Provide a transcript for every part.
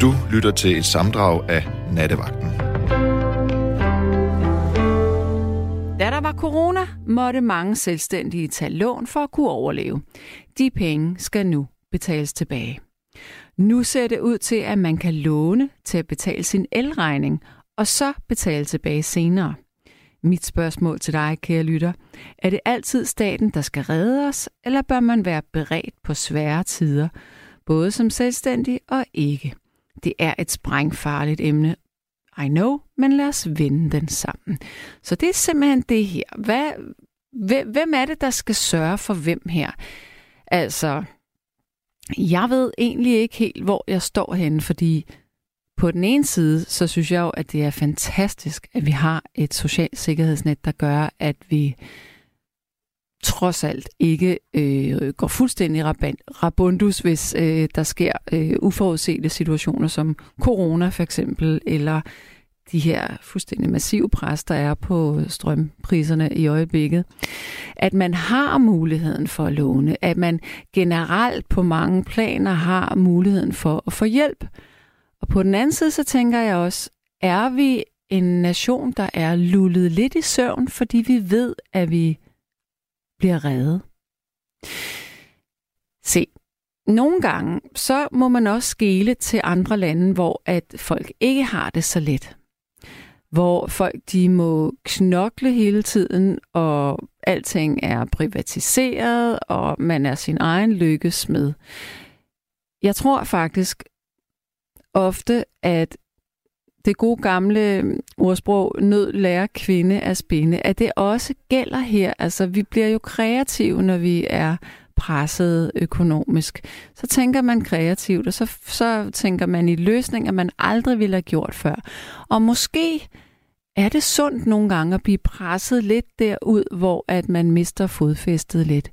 Du lytter til et samdrag af Nattevagten. Da der var corona, måtte mange selvstændige tage lån for at kunne overleve. De penge skal nu betales tilbage. Nu ser det ud til, at man kan låne til at betale sin elregning, og så betale tilbage senere. Mit spørgsmål til dig, kære lytter, er det altid staten, der skal redde os, eller bør man være beredt på svære tider, både som selvstændig og ikke? Det er et sprængfarligt emne, I know, men lad os vende den sammen. Så det er simpelthen det her. Hvad, hvem er det, der skal sørge for hvem her? Altså, jeg ved egentlig ikke helt, hvor jeg står henne, fordi på den ene side, så synes jeg jo, at det er fantastisk, at vi har et socialt sikkerhedsnet, der gør, at vi trods alt ikke øh, går fuldstændig rabundus, hvis øh, der sker øh, uforudsete situationer som corona for eksempel, eller de her fuldstændig massive pres, der er på strømpriserne i øjeblikket. At man har muligheden for at låne, at man generelt på mange planer har muligheden for at få hjælp. Og på den anden side, så tænker jeg også, er vi en nation, der er lullet lidt i søvn, fordi vi ved, at vi bliver reddet. Se, nogle gange, så må man også skele til andre lande, hvor at folk ikke har det så let. Hvor folk de må knokle hele tiden, og alting er privatiseret, og man er sin egen lykkes med. Jeg tror faktisk ofte, at det gode gamle øhm, ordsprog, nød lærer kvinde at spinde, at det også gælder her. Altså, vi bliver jo kreative, når vi er presset økonomisk. Så tænker man kreativt, og så, så tænker man i løsninger, man aldrig ville have gjort før. Og måske er det sundt nogle gange at blive presset lidt derud, hvor at man mister fodfæstet lidt.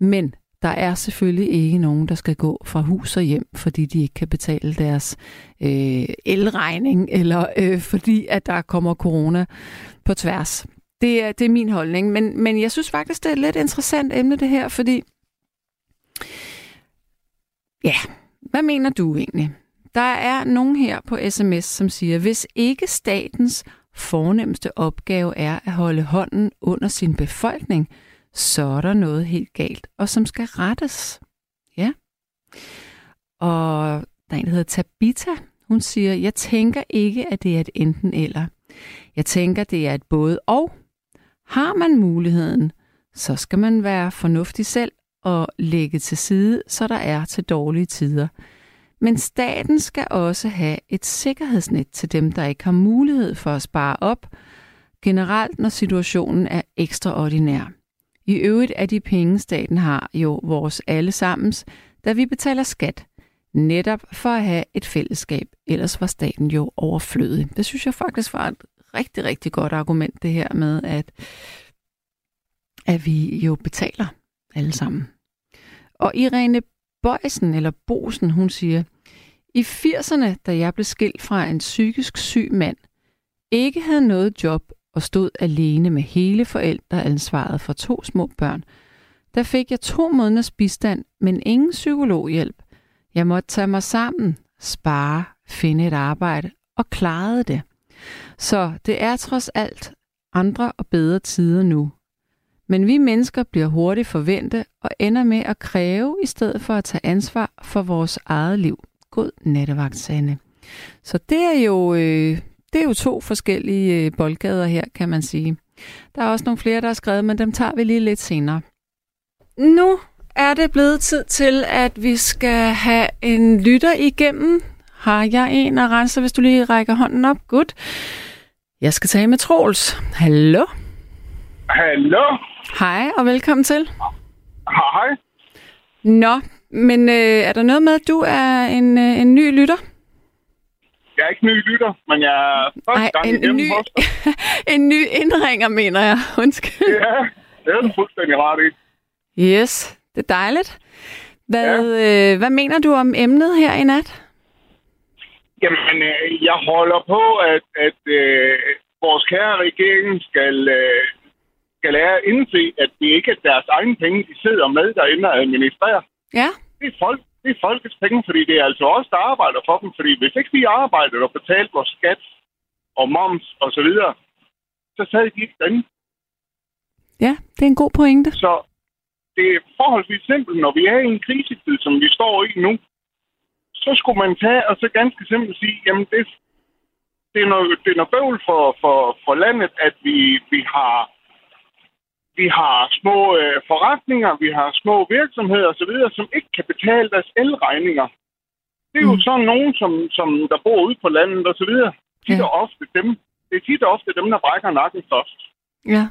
Men der er selvfølgelig ikke nogen, der skal gå fra hus og hjem, fordi de ikke kan betale deres øh, elregning, eller øh, fordi at der kommer corona på tværs. Det er, det er min holdning, men, men jeg synes faktisk, det er et lidt interessant emne det her, fordi ja, hvad mener du egentlig? Der er nogen her på sms, som siger, hvis ikke statens fornemmeste opgave er at holde hånden under sin befolkning, så er der noget helt galt, og som skal rettes. Ja. Og der er en, der hedder Tabita. Hun siger, jeg tænker ikke, at det er et enten eller. Jeg tænker, det er et både og. Har man muligheden, så skal man være fornuftig selv og lægge til side, så der er til dårlige tider. Men staten skal også have et sikkerhedsnet til dem, der ikke har mulighed for at spare op, generelt når situationen er ekstraordinær. I øvrigt er de penge, staten har, jo vores allesammens, da vi betaler skat, netop for at have et fællesskab. Ellers var staten jo overflødig. Det synes jeg faktisk var et rigtig, rigtig godt argument, det her med, at, at vi jo betaler alle sammen. Og Irene Bøjsen, eller Bosen, hun siger, i 80'erne, da jeg blev skilt fra en psykisk syg mand, ikke havde noget job og stod alene med hele forældreansvaret for to små børn, der fik jeg to måneders bistand, men ingen psykologhjælp. Jeg måtte tage mig sammen, spare, finde et arbejde og klarede det. Så det er trods alt andre og bedre tider nu. Men vi mennesker bliver hurtigt forvente og ender med at kræve i stedet for at tage ansvar for vores eget liv. God nattevagt, Sanne. Så det er jo øh, det er jo to forskellige øh, boldgader her, kan man sige. Der er også nogle flere, der har skrevet, men dem tager vi lige lidt senere. Nu er det blevet tid til, at vi skal have en lytter igennem. Har jeg en at rense, hvis du lige rækker hånden op? Godt. Jeg skal tage med Troels. Hallo? Hallo? Hej, og velkommen til. Hej. Nå, men øh, er der noget med, at du er en, øh, en ny lytter? Jeg er ikke ny lytter, men jeg er første Ej, gang en, en ny, en ny indringer, mener jeg. Undskyld. Ja, det er du fuldstændig ret i. Yes, det er dejligt. Hvad, ja. øh, hvad mener du om emnet her i nat? Jamen, øh, jeg holder på, at, at øh, vores kære regering skal, øh, skal lære at indse, at det ikke er deres egne penge, de sidder med derinde og administrerer. Ja. Det er folk. Det er folkets penge, fordi det er altså os, der arbejder for dem. Fordi hvis ikke vi arbejdede og betalte vores skat og moms og så videre, så sad de ikke derinde. Ja, det er en god pointe. Så det er forholdsvis simpelt, når vi er i en krisetid, som vi står i nu, så skulle man tage og så ganske simpelt sige, jamen det, det, er, noget, det er noget bøvl for, for, for landet, at vi, vi har vi har små øh, forretninger, vi har små virksomheder osv., som ikke kan betale deres elregninger. Det er jo Mm. sådan nogen, som, som der bor ude på landet osv. Tit Ja. og ofte dem. Det er tit og ofte dem, der brækker nakken først Ja.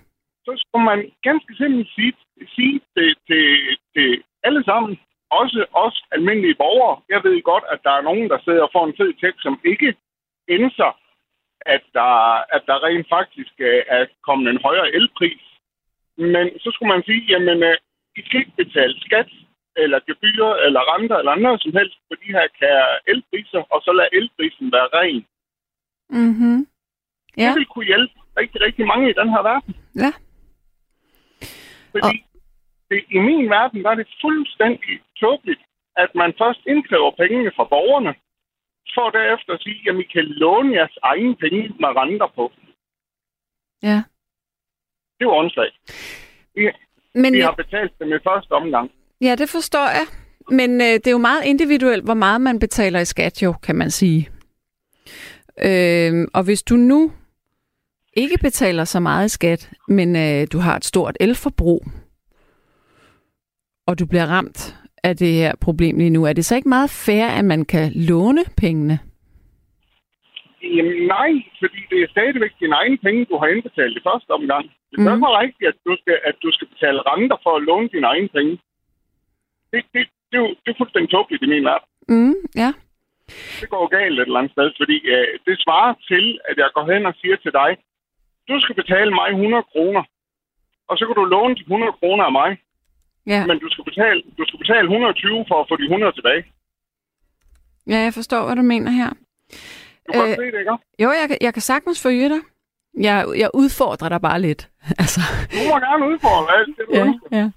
så skulle man ganske simpelt sige, sige til, til, til alle sammen, også os almindelige borgere. Jeg ved godt, at der er nogen, der sidder og får en fed tekst, som ikke indser, at der, at der rent faktisk øh, er kommet en højere elpris. Men så skulle man sige, jamen, øh, I skal ikke betale skat, eller gebyrer, eller renter, eller andet som helst på de her kære elpriser, og så lad elprisen være ren. Mm-hmm. Ja. Det vil kunne hjælpe rigtig, rigtig mange i den her verden. Ja. Fordi det, i min verden, er det fuldstændig tåbeligt, at man først indkræver pengene fra borgerne, for derefter at sige, at I kan låne jeres egne penge med renter på. Ja. Det er jo åndssvagt. Vi, Men vi jeg, har betalt dem i første omgang. ja, det forstår jeg. Men øh, det er jo meget individuelt, hvor meget man betaler i skat, jo, kan man sige. Øh, og hvis du nu ikke betaler så meget i skat, men øh, du har et stort elforbrug, og du bliver ramt af det her problem lige nu, er det så ikke meget fair, at man kan låne pengene? Jamen nej, fordi det er stadigvæk dine egne penge, du har indbetalt i første omgang. Det er Mhm. rigtigt, at du, skal, at du skal betale renter for at låne dine egne penge. Det, det, det, er, jo, det er fuldstændig tåbeligt i min verden. Mm, ja. det går galt et eller andet sted, fordi øh, det svarer til, at jeg går hen og siger til dig, du skal betale mig 100 kroner, og så kan du låne de 100 kroner af mig, Ja, men du skal, betale, du skal betale 120 for at få de 100 tilbage. ja jeg forstår, hvad du mener her. Du kan Øh, se det, ikke? Jo, jeg, kan- jeg kan sagtens følge dig. Jeg, jeg udfordrer dig bare lidt. altså, Du må gerne udfordre alt det, ja, ønsker. ja.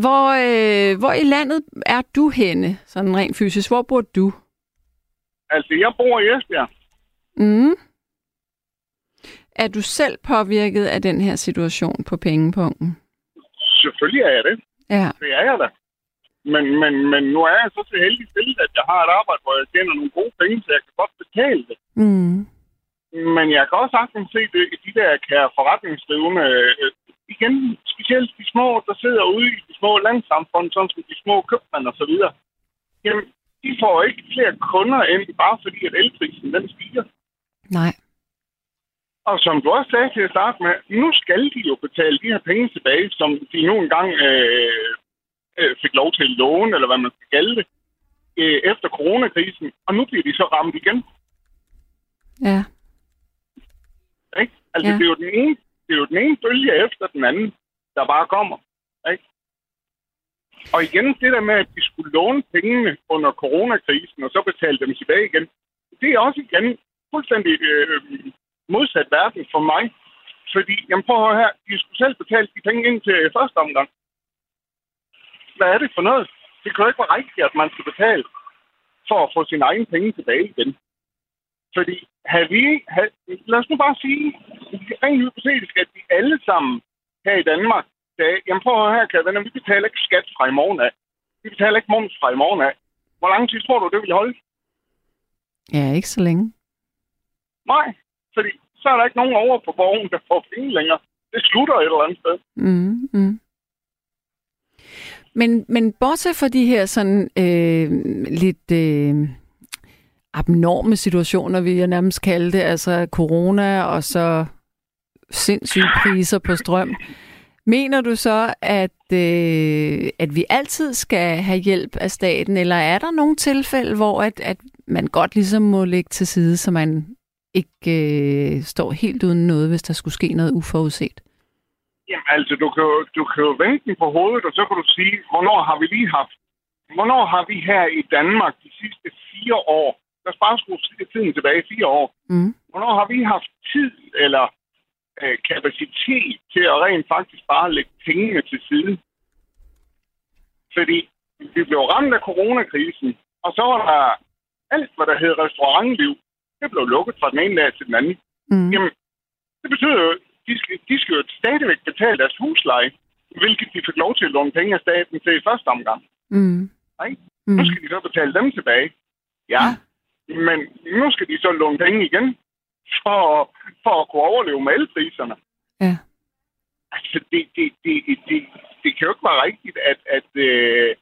Hvor, øh, hvor i landet er du henne, sådan rent fysisk? Hvor bor du? Altså, jeg bor i Esbjerg. Mm. Er du selv påvirket af den her situation på pengepunkten? Selvfølgelig er jeg det. Ja. Det er jeg da. Men, men, men nu er jeg så så heldig stillet, at jeg har et arbejde, hvor jeg tjener nogle gode penge, så jeg kan godt betale det. Mm. Men jeg kan også sagtens se det i de der kære forretningsdrivende, øh, igen, specielt de små, der sidder ude i de små landsamfund, sådan som de små købmænd og så videre. Jamen, de får ikke flere kunder ind, bare fordi at elprisen den stiger. Nej. Og som du også sagde til at starte med, nu skal de jo betale de her penge tilbage, som de nu engang øh, øh, fik lov til at låne, eller hvad man skal kalde det, øh, efter coronakrisen. Og nu bliver de så ramt igen. Ja. Ikke? Altså, Ja. det, er jo den ene, det er jo den ene bølge efter den anden, der bare kommer. Ikke? Og igen, det der med, at de skulle låne pengene under coronakrisen, og så betale dem tilbage igen, det er også igen fuldstændig øh, modsat verden for mig. Fordi, jamen prøv at her, de skulle selv betale de penge ind til første omgang. Hvad er det for noget? Det kan jo ikke være rigtigt, at man skal betale for at få sine egne penge tilbage igen. Fordi havde vi, havde, lad os nu bare sige, rent hypotetisk, at vi alle sammen her i Danmark sagde, jamen prøv at høre her, kære venner, vi betaler ikke skat fra i morgen af. Vi betaler ikke moms fra i morgen af. Hvor lang tid tror du, det vil holde? Ja, ikke så længe. Nej, fordi så er der ikke nogen over på borgen, der får penge længere. Det slutter et eller andet sted. Mm, mm. Men, men bortset fra de her sådan øh, lidt øh, abnorme situationer, vil jeg nærmest kalde det, altså corona og så sindssyge priser på strøm, mener du så, at, øh, at vi altid skal have hjælp af staten, eller er der nogle tilfælde, hvor at, at man godt ligesom må lægge til side, så man ikke øh, står helt uden noget, hvis der skulle ske noget uforudset? Jamen altså, du kan, jo, du kan jo vende den på hovedet, og så kan du sige, hvornår har vi lige haft, hvornår har vi her i Danmark de sidste fire år, lad os bare skrue tiden tilbage fire år, Mm. hvornår har vi haft tid eller øh, kapacitet til at rent faktisk bare lægge pengene til side? Fordi vi blev ramt af coronakrisen, og så var der alt, hvad der hed restaurantliv, det blev lukket fra den ene dag til den anden. Mm. Jamen, det betyder jo, de skal, de skal jo stadigvæk betale deres husleje, hvilket de fik lov til at låne penge af staten til i første omgang. Mm. Nej. Mm. Nu skal de så betale dem tilbage. Ja, men nu skal de så låne penge igen, for, for at kunne overleve med elpriserne. Ja. Altså, det, det, det, det, det kan jo ikke være rigtigt, at, at, øh,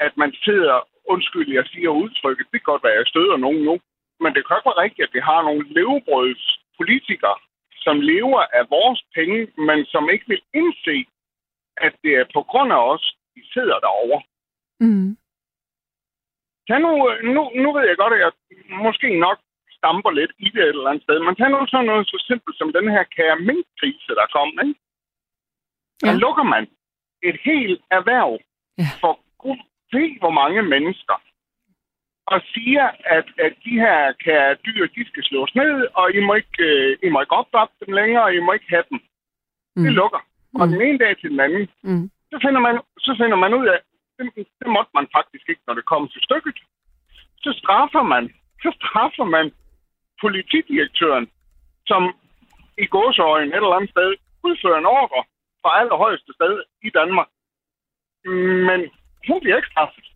at man sidder, undskyld, jeg siger udtrykket, det kan godt være, at jeg støder nogen nu, men det kan ikke være rigtigt, at vi har nogle levebrødspolitikere, som lever af vores penge, men som ikke vil indse, at det er på grund af os, de sidder derovre. Mm. Tag nu, nu, nu ved jeg godt, at jeg måske nok stamper lidt i det et eller andet sted, men tag nu sådan noget så simpelt som den her kære minkkrise, der kom, ikke? Der Ja. lukker man et helt erhverv Ja. for gud ved hvor mange mennesker, og siger, at, at de her kære dyr, de skal slås ned, og I må ikke, øh, I må ikke opdrætte dem længere, og I må ikke have dem. Mm. Det lukker. Og Mm. den ene dag til den anden, Mm. så finder man, så finder man ud af, det, det måtte man faktisk ikke, når det kommer til stykket. Så straffer man, så straffer man politidirektøren, som i gåsøjen et eller andet sted udfører en ordre fra allerhøjeste sted i Danmark. Men hun bliver ikke straffet.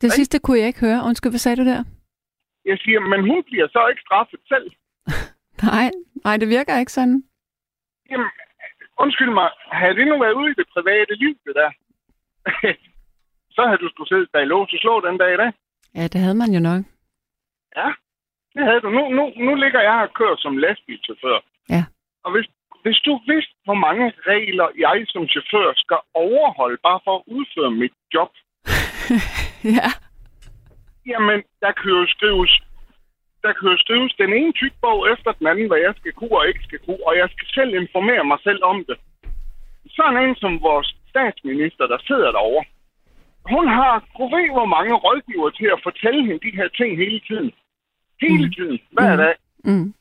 Det sidste kunne jeg ikke høre. Undskyld, hvad sagde du der? Jeg siger, men hun bliver så ikke straffet selv. Nej, nej, det virker ikke sådan. Jamen, undskyld mig, havde det nu været ude i det private liv, det der? så havde du skulle sidde bag lås og slå den dag i dag. Ja, det havde man jo nok. Ja, det havde du. Nu, nu, nu ligger jeg og kører som lastbilchauffør. Ja. Og hvis, hvis du vidste, hvor mange regler jeg som chauffør skal overholde, bare for at udføre mit job, ja. jamen, der kan jo skrives, der kan jo skrives den ene tyk bog efter den anden, hvad jeg skal kunne og ikke skal kunne, og jeg skal selv informere mig selv om det. Sådan en som vores statsminister, der sidder derovre, hun har, ved, hvor mange rådgiver til at fortælle hende de her ting hele tiden. Hele Mm. tiden. Hver Mm. dag. Mm.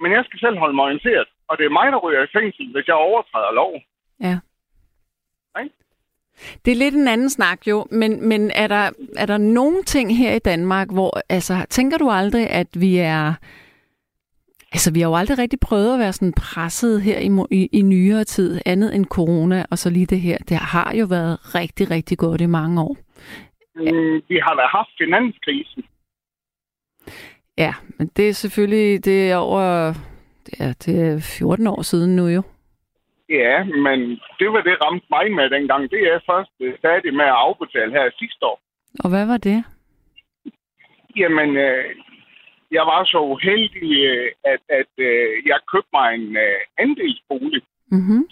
Men jeg skal selv holde mig orienteret. Og det er mig, der ryger i fængsel, hvis jeg overtræder lov. Ja. Ikke? Det er lidt en anden snak jo, men, men er, der, er der nogle ting her i Danmark, hvor, altså, tænker du aldrig, at vi er, altså, vi har jo aldrig rigtig prøvet at være sådan presset her i, i, i nyere tid, andet end corona, og så lige det her. Det har jo været rigtig, rigtig godt i mange år. Mm, vi har da haft finanskrisen. Ja, men det er selvfølgelig, det er over, er, det er 14 år siden nu jo. Ja, men det var det ramte mig med dengang. Det er først øh, færdig med at afbetale her sidste år. Og hvad var det? Jamen, øh, jeg var så uheldig, øh, at, at øh, jeg købte mig en øh, andelsbolig. Mhm.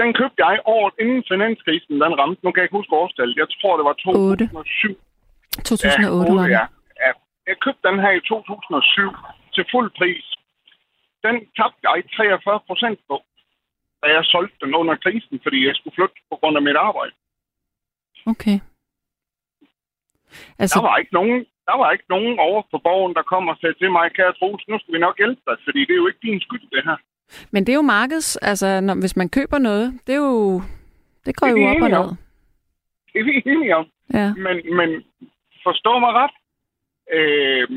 Den købte jeg året inden finanskrisen, den ramte. Nu kan jeg ikke huske årstallet. Jeg tror, det var 2007. 2008 var det. ja. ja. Jeg købte den her i 2007 til fuld pris. Den tabte jeg 43 procent på, da jeg solgte den under krisen, fordi jeg skulle flytte på grund af mit arbejde. Okay. Der Altså, var ikke nogen, der var ikke nogen over på borgen, der kom og sagde til mig, kære Troels, nu skal vi nok hjælpe dig, fordi det er jo ikke din skyld, det her. men det er jo markeds, altså når, hvis man køber noget, det er jo, det går Det jo op og ned. Det er vi enige om. Ja. Men, men forstå mig ret. Øh,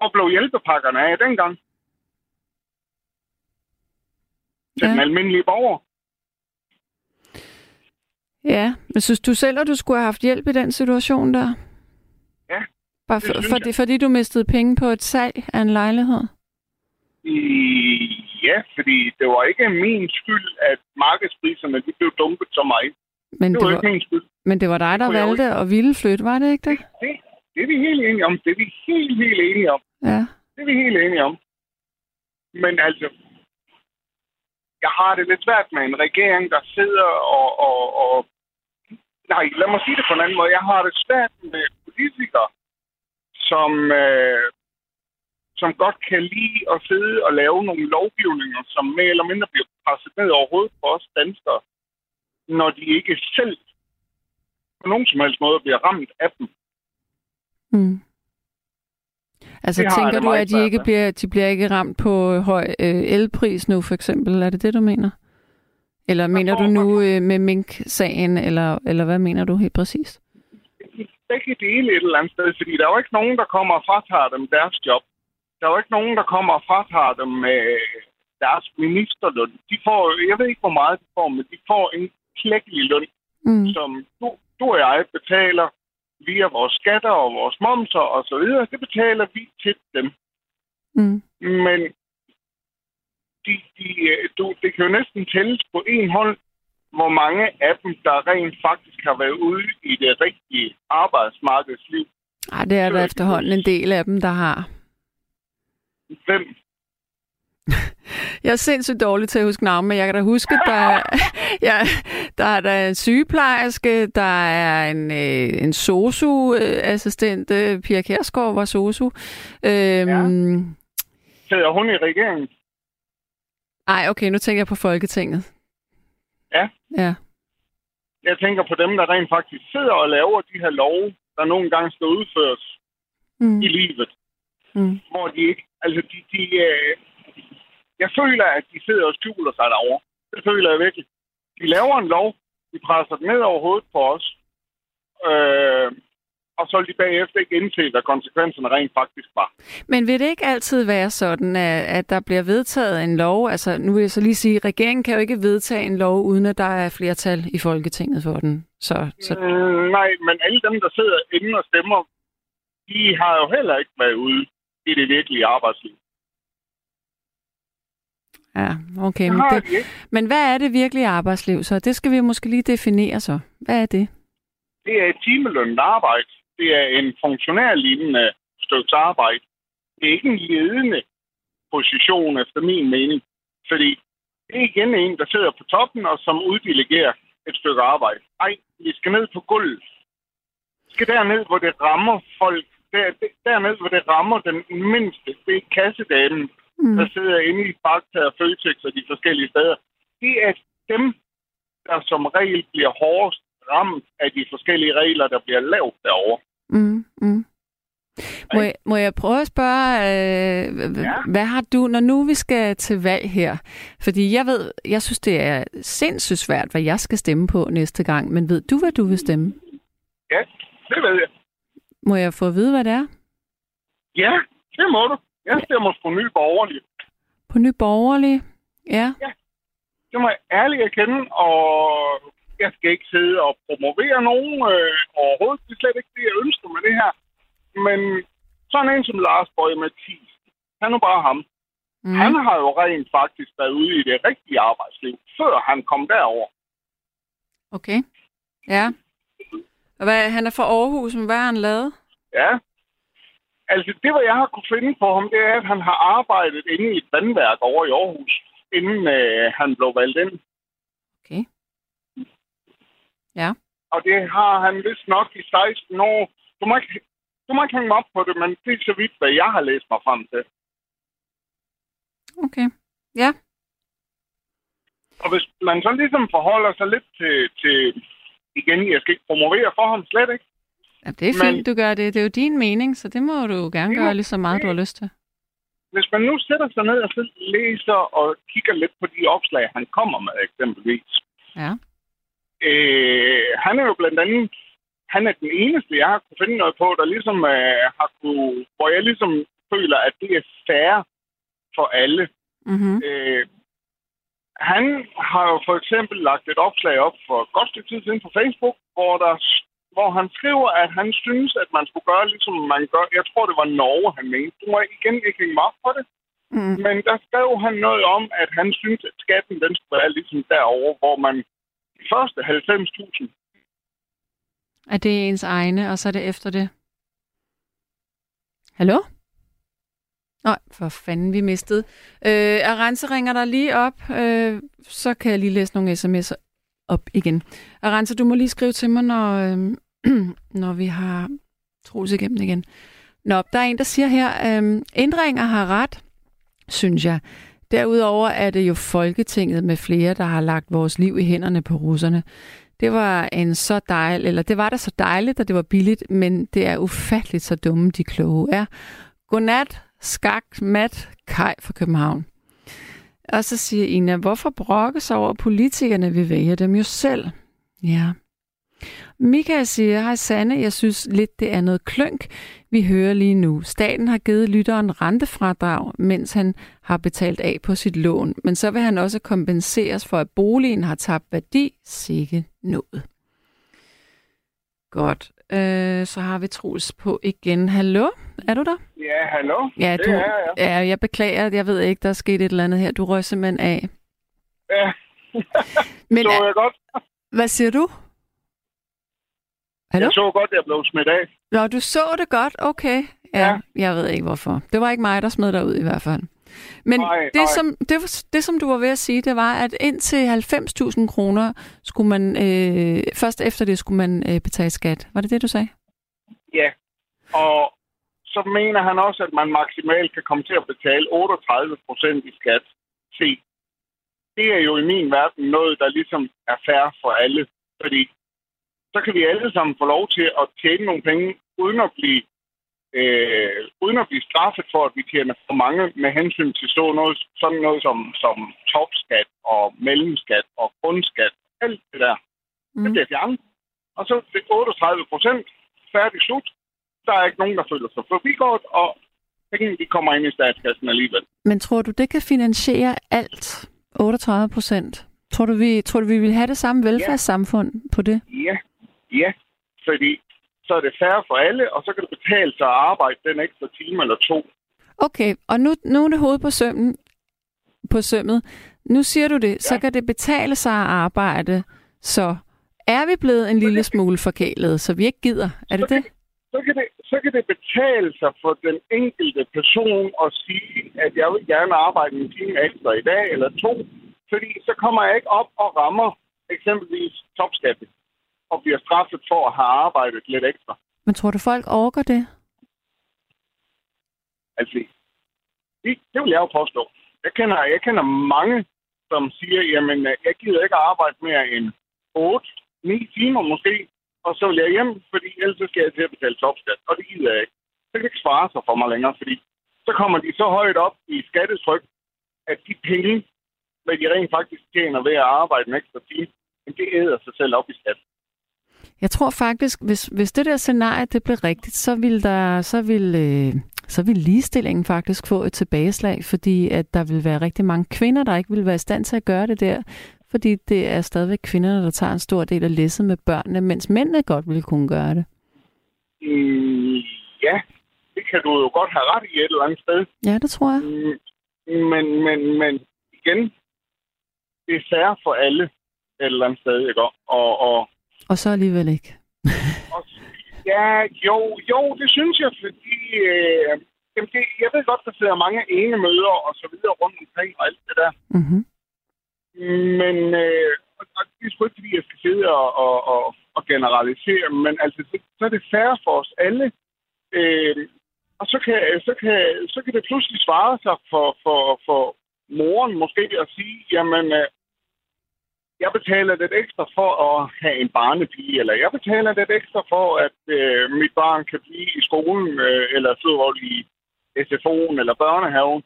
og blev hjælpepakkerne af dengang. Til Ja. den almindelige borger. Ja, men synes du selv, at du skulle have haft hjælp i den situation der? Ja, Bare det for, synes fordi, fordi du mistede penge på et salg af en lejlighed? I, ja, fordi det var ikke min skyld, at markedspriserne de blev dumpet så meget. Men Det det var var, ikke min skyld. men det var dig, der jeg valgte at ville flytte, var det ikke det? Det, det er vi helt enige om. Det er vi helt, helt enige om. Ja. Det er vi helt enige om. Men altså, jeg har det lidt svært med en regering, der sidder og, og, og... Nej, lad mig sige det på en anden måde. Jeg har det svært med politikere, som, øh, som godt kan lide at sidde og lave nogle lovgivninger, som mere eller mindre bliver presset ned overhovedet på os danskere, når de ikke selv på nogen som helst måde bliver ramt af dem. Mm. Altså Det tænker du, at de ikke bliver, de bliver ikke ramt på høj øh, elpris nu, for eksempel? Er det det, du mener? Eller mener du nu øh, med Mink-sagen, eller, eller hvad mener du helt præcis? Begge dele et eller andet sted, fordi der er jo ikke nogen, der kommer og fratager dem deres job. Der er jo ikke nogen, der kommer og fratager dem øh, deres ministerløn. De får, jeg ved ikke, hvor meget de får, men de får en klækkelig løn, mm. som du, du og jeg betaler via vores skatter og vores momser og så videre. Det betaler vi til dem. Mm. Men de, de, øh, du, det kan jo næsten tælles på en hånd, hvor mange af dem, der rent faktisk har været ude i det rigtige arbejdsmarkedsliv. Ej, det er der efterhånden en del af dem, der har. Hvem? Jeg er sindssygt dårlig til at huske navn, men jeg kan da huske, der, ja, der er der en sygeplejerske, der er en, øh, en sosu-assistent. Øh, Pia Kærsgaard var sosu. Øhm, ja. Sidder hun i regeringen? Nej, okay, nu tænker jeg på Folketinget. Ja. Ja. Jeg tænker på dem, der rent faktisk sidder og laver de her love, der nogle gange skal udføres mm. i livet. Mm. Hvor de ikke... Altså, de, de, øh, jeg føler, at de sidder og skjuler sig derovre. Det føler jeg virkelig. De laver en lov, de presser den ned over hovedet på os, øh, og så vil de bagefter ikke indse, hvad konsekvenserne rent faktisk var. Men vil det ikke altid være sådan, at, at der bliver vedtaget en lov? Altså, nu vil jeg så lige sige, at regeringen kan jo ikke vedtage en lov, uden at der er flertal i Folketinget for den. Så, så... Mm, nej, men alle dem, der sidder inde og stemmer, de har jo heller ikke været ude i det virkelige arbejdsliv. Ja, okay. Men, det, men hvad er det virkelige arbejdsliv så? Det skal vi måske lige definere så. Hvad er det? Det er et timelønnet arbejde. Det er en funktionærlignende stykke arbejde. Det er ikke en ledende position, efter min mening. Fordi det er igen en, der sidder på toppen og som uddelegerer et stykke arbejde. Nej, vi skal ned på gulvet. Vi skal derned, hvor det rammer folk. Der, derned, hvor det rammer den mindste. Det er kassedamen mm. der sidder inde i Fakta og Føtex og de forskellige steder, det er dem, der som regel bliver hårdest ramt af de forskellige regler, der bliver lavet derovre. Mm, mm. Må jeg, må jeg prøve at spørge, øh, ja. hvad har du, når nu vi skal til valg her? Fordi jeg ved, jeg synes, det er sindssygt svært, hvad jeg skal stemme på næste gang, men ved du, hvad du vil stemme? Ja, det ved jeg. Må jeg få at vide, hvad det er? Ja, det må du. Jeg stemmer på Ny Borgerlige. På Ny Borgerlige? Ja. Ja. Det må jeg ærligt erkende, og jeg skal ikke sidde og promovere nogen øh, overhovedet. Det er slet ikke det, jeg ønsker med det her. Men sådan en som Lars Bøge Mathis, han er bare ham. Mm. Han har jo rent faktisk været ude i det rigtige arbejdsliv, før han kom derover. Okay. Ja. Hvad, han er fra Aarhus, men hvad har han lavet? Ja, Altså, det, hvad jeg har kunne finde på ham, det er, at han har arbejdet inde i et vandværk over i Aarhus, inden øh, han blev valgt ind. Okay. Ja. Og det har han vist nok i 16 år. Du må ikke, du må ikke hænge mig op på det, men det er så vidt, hvad jeg har læst mig frem til. Okay. Ja. Og hvis man så ligesom forholder sig lidt til, til igen, jeg skal ikke promovere for ham slet ikke, Ja, det er fint, Men, du gør det. Det er jo din mening, så det må du jo gerne gøre lige så meget, du har lyst til. Hvis man nu sætter sig ned og så læser og kigger lidt på de opslag, han kommer med eksempelvis. Ja. Øh, han er jo blandt andet, han er den eneste, jeg har kunne finde noget på, der ligesom øh, har kunne, hvor jeg ligesom føler, at det er fair for alle. Mm-hmm. Øh, han har jo for eksempel lagt et opslag op for godt stykke tid siden på Facebook, hvor der hvor han skriver, at han synes, at man skulle gøre, ligesom man gør. Jeg tror, det var Norge, han mente. Du må igen ikke hænge mig op på det. Mm. Men der skrev han noget om, at han synes, at skatten den skulle være ligesom derovre, hvor man de første 90.000. Er det ens egne, og så er det efter det? Hallo? Nej, for fanden, vi mistede. Øh, Arance ringer der lige op, øh, så kan jeg lige læse nogle sms'er op igen. Arance, du må lige skrive til mig, når, øh, når vi har Troels igennem igen. Nå, der er en, der siger her, øhm, ændringer har ret, synes jeg. Derudover er det jo Folketinget med flere, der har lagt vores liv i hænderne på russerne. Det var en så dejl, eller det var da så dejligt, at det var billigt, men det er ufatteligt så dumme, de kloge er. Godnat, skak, mat, kaj fra København. Og så siger Ina, hvorfor brokkes over politikerne? Vi vælger dem jo selv. Ja. Michael siger, hej Sanne, jeg synes lidt, det er noget klønk, vi hører lige nu. Staten har givet lytteren rentefradrag, mens han har betalt af på sit lån. Men så vil han også kompenseres for, at boligen har tabt værdi. Sikke noget. Godt. Øh, så har vi Troels på igen. Hallo? Er du der? Ja, hallo. Ja, det du, er jeg. ja, jeg beklager, jeg ved ikke, der er sket et eller andet her. Du røg simpelthen af. Ja, Men så jeg godt. hvad siger du? Hallo? Jeg så godt, jeg blev smidt af. Nå, du så det godt. Okay. Ja, Ja. jeg ved ikke hvorfor. Det var ikke mig, der smed dig ud i hvert fald. Men Nej, det, nej. som, det, det, som du var ved at sige, det var, at indtil 90.000 kroner skulle man, øh, først efter det skulle man øh, betale skat. Var det det, du sagde? Ja. Og så mener han også, at man maksimalt kan komme til at betale 38 procent i skat. Se, det er jo i min verden noget, der ligesom er fair for alle. Fordi så kan vi alle sammen få lov til at tjene nogle penge, uden at blive, øh, uden at blive straffet for, at vi tjener for mange med hensyn til så noget, sådan noget som, som topskat og mellemskat og grundskat. Alt det der. Mm. Det bliver fjernet. Og så er det 38 procent færdig slut. Der er ikke nogen, der føler sig forbigået, og pengene de kommer ind i statskassen alligevel. Men tror du, det kan finansiere alt? 38 procent? Tror du, vi, tror du, vi vil have det samme velfærdssamfund på det? Ja, ja, fordi så er det færre for alle, og så kan det betale sig at arbejde den ekstra time eller to. Okay, og nu, nu er det hovedet på sømmen. På sømmet. Nu siger du det, ja. så kan det betale sig at arbejde. Så er vi blevet en lille smule forkælet, så vi ikke gider? Er det så det? Kan, så, kan det, så kan det betale sig for den enkelte person at sige, at jeg vil gerne arbejde en time ekstra i dag eller to, fordi så kommer jeg ikke op og rammer eksempelvis topskatten og bliver straffet for at have arbejdet lidt ekstra. Men tror du, folk orker det? Altså, det, det vil jeg jo påstå. Jeg kender, jeg kender mange, som siger, jamen, jeg gider ikke arbejde mere end 8-9 timer måske, og så vil jeg hjem, fordi ellers så skal jeg til at betale topskat, og det gider jeg ikke. Det kan ikke svare sig for mig længere, fordi så kommer de så højt op i skattetryk, at de penge, hvad de rent faktisk tjener ved at arbejde en ekstra time, men det æder sig selv op i skat. Jeg tror faktisk, hvis, hvis det der scenarie det blev rigtigt, så vil der så vil, øh, så vil ligestillingen faktisk få et tilbageslag, fordi at der vil være rigtig mange kvinder, der ikke vil være i stand til at gøre det der, fordi det er stadigvæk kvinderne, der tager en stor del af læsset med børnene, mens mændene godt ville kunne gøre det. Mm, ja, det kan du jo godt have ret i et eller andet sted. Ja, det tror jeg. Mm, Men, men, men igen, det er fair for alle et eller andet sted, ikke? Og, og, Og så alligevel ikke. og ja, jo, jo, det synes jeg, fordi øh, jamen det, jeg ved godt, der sidder mange ene møder og så videre rundt omkring og alt det der. Mm-hmm. Men øh, og og det er sgu ikke, fordi jeg skal sidde og, og, og, og generalisere, men altså, så, så er det fair for os alle. Øh, og så kan, så, kan, så kan det pludselig svare sig for, for, for moren måske at sige, jamen, øh, jeg betaler lidt ekstra for at have en barnepige, eller jeg betaler lidt ekstra for, at øh, mit barn kan blive i skolen, øh, eller så i SFO'en eller børnehaven.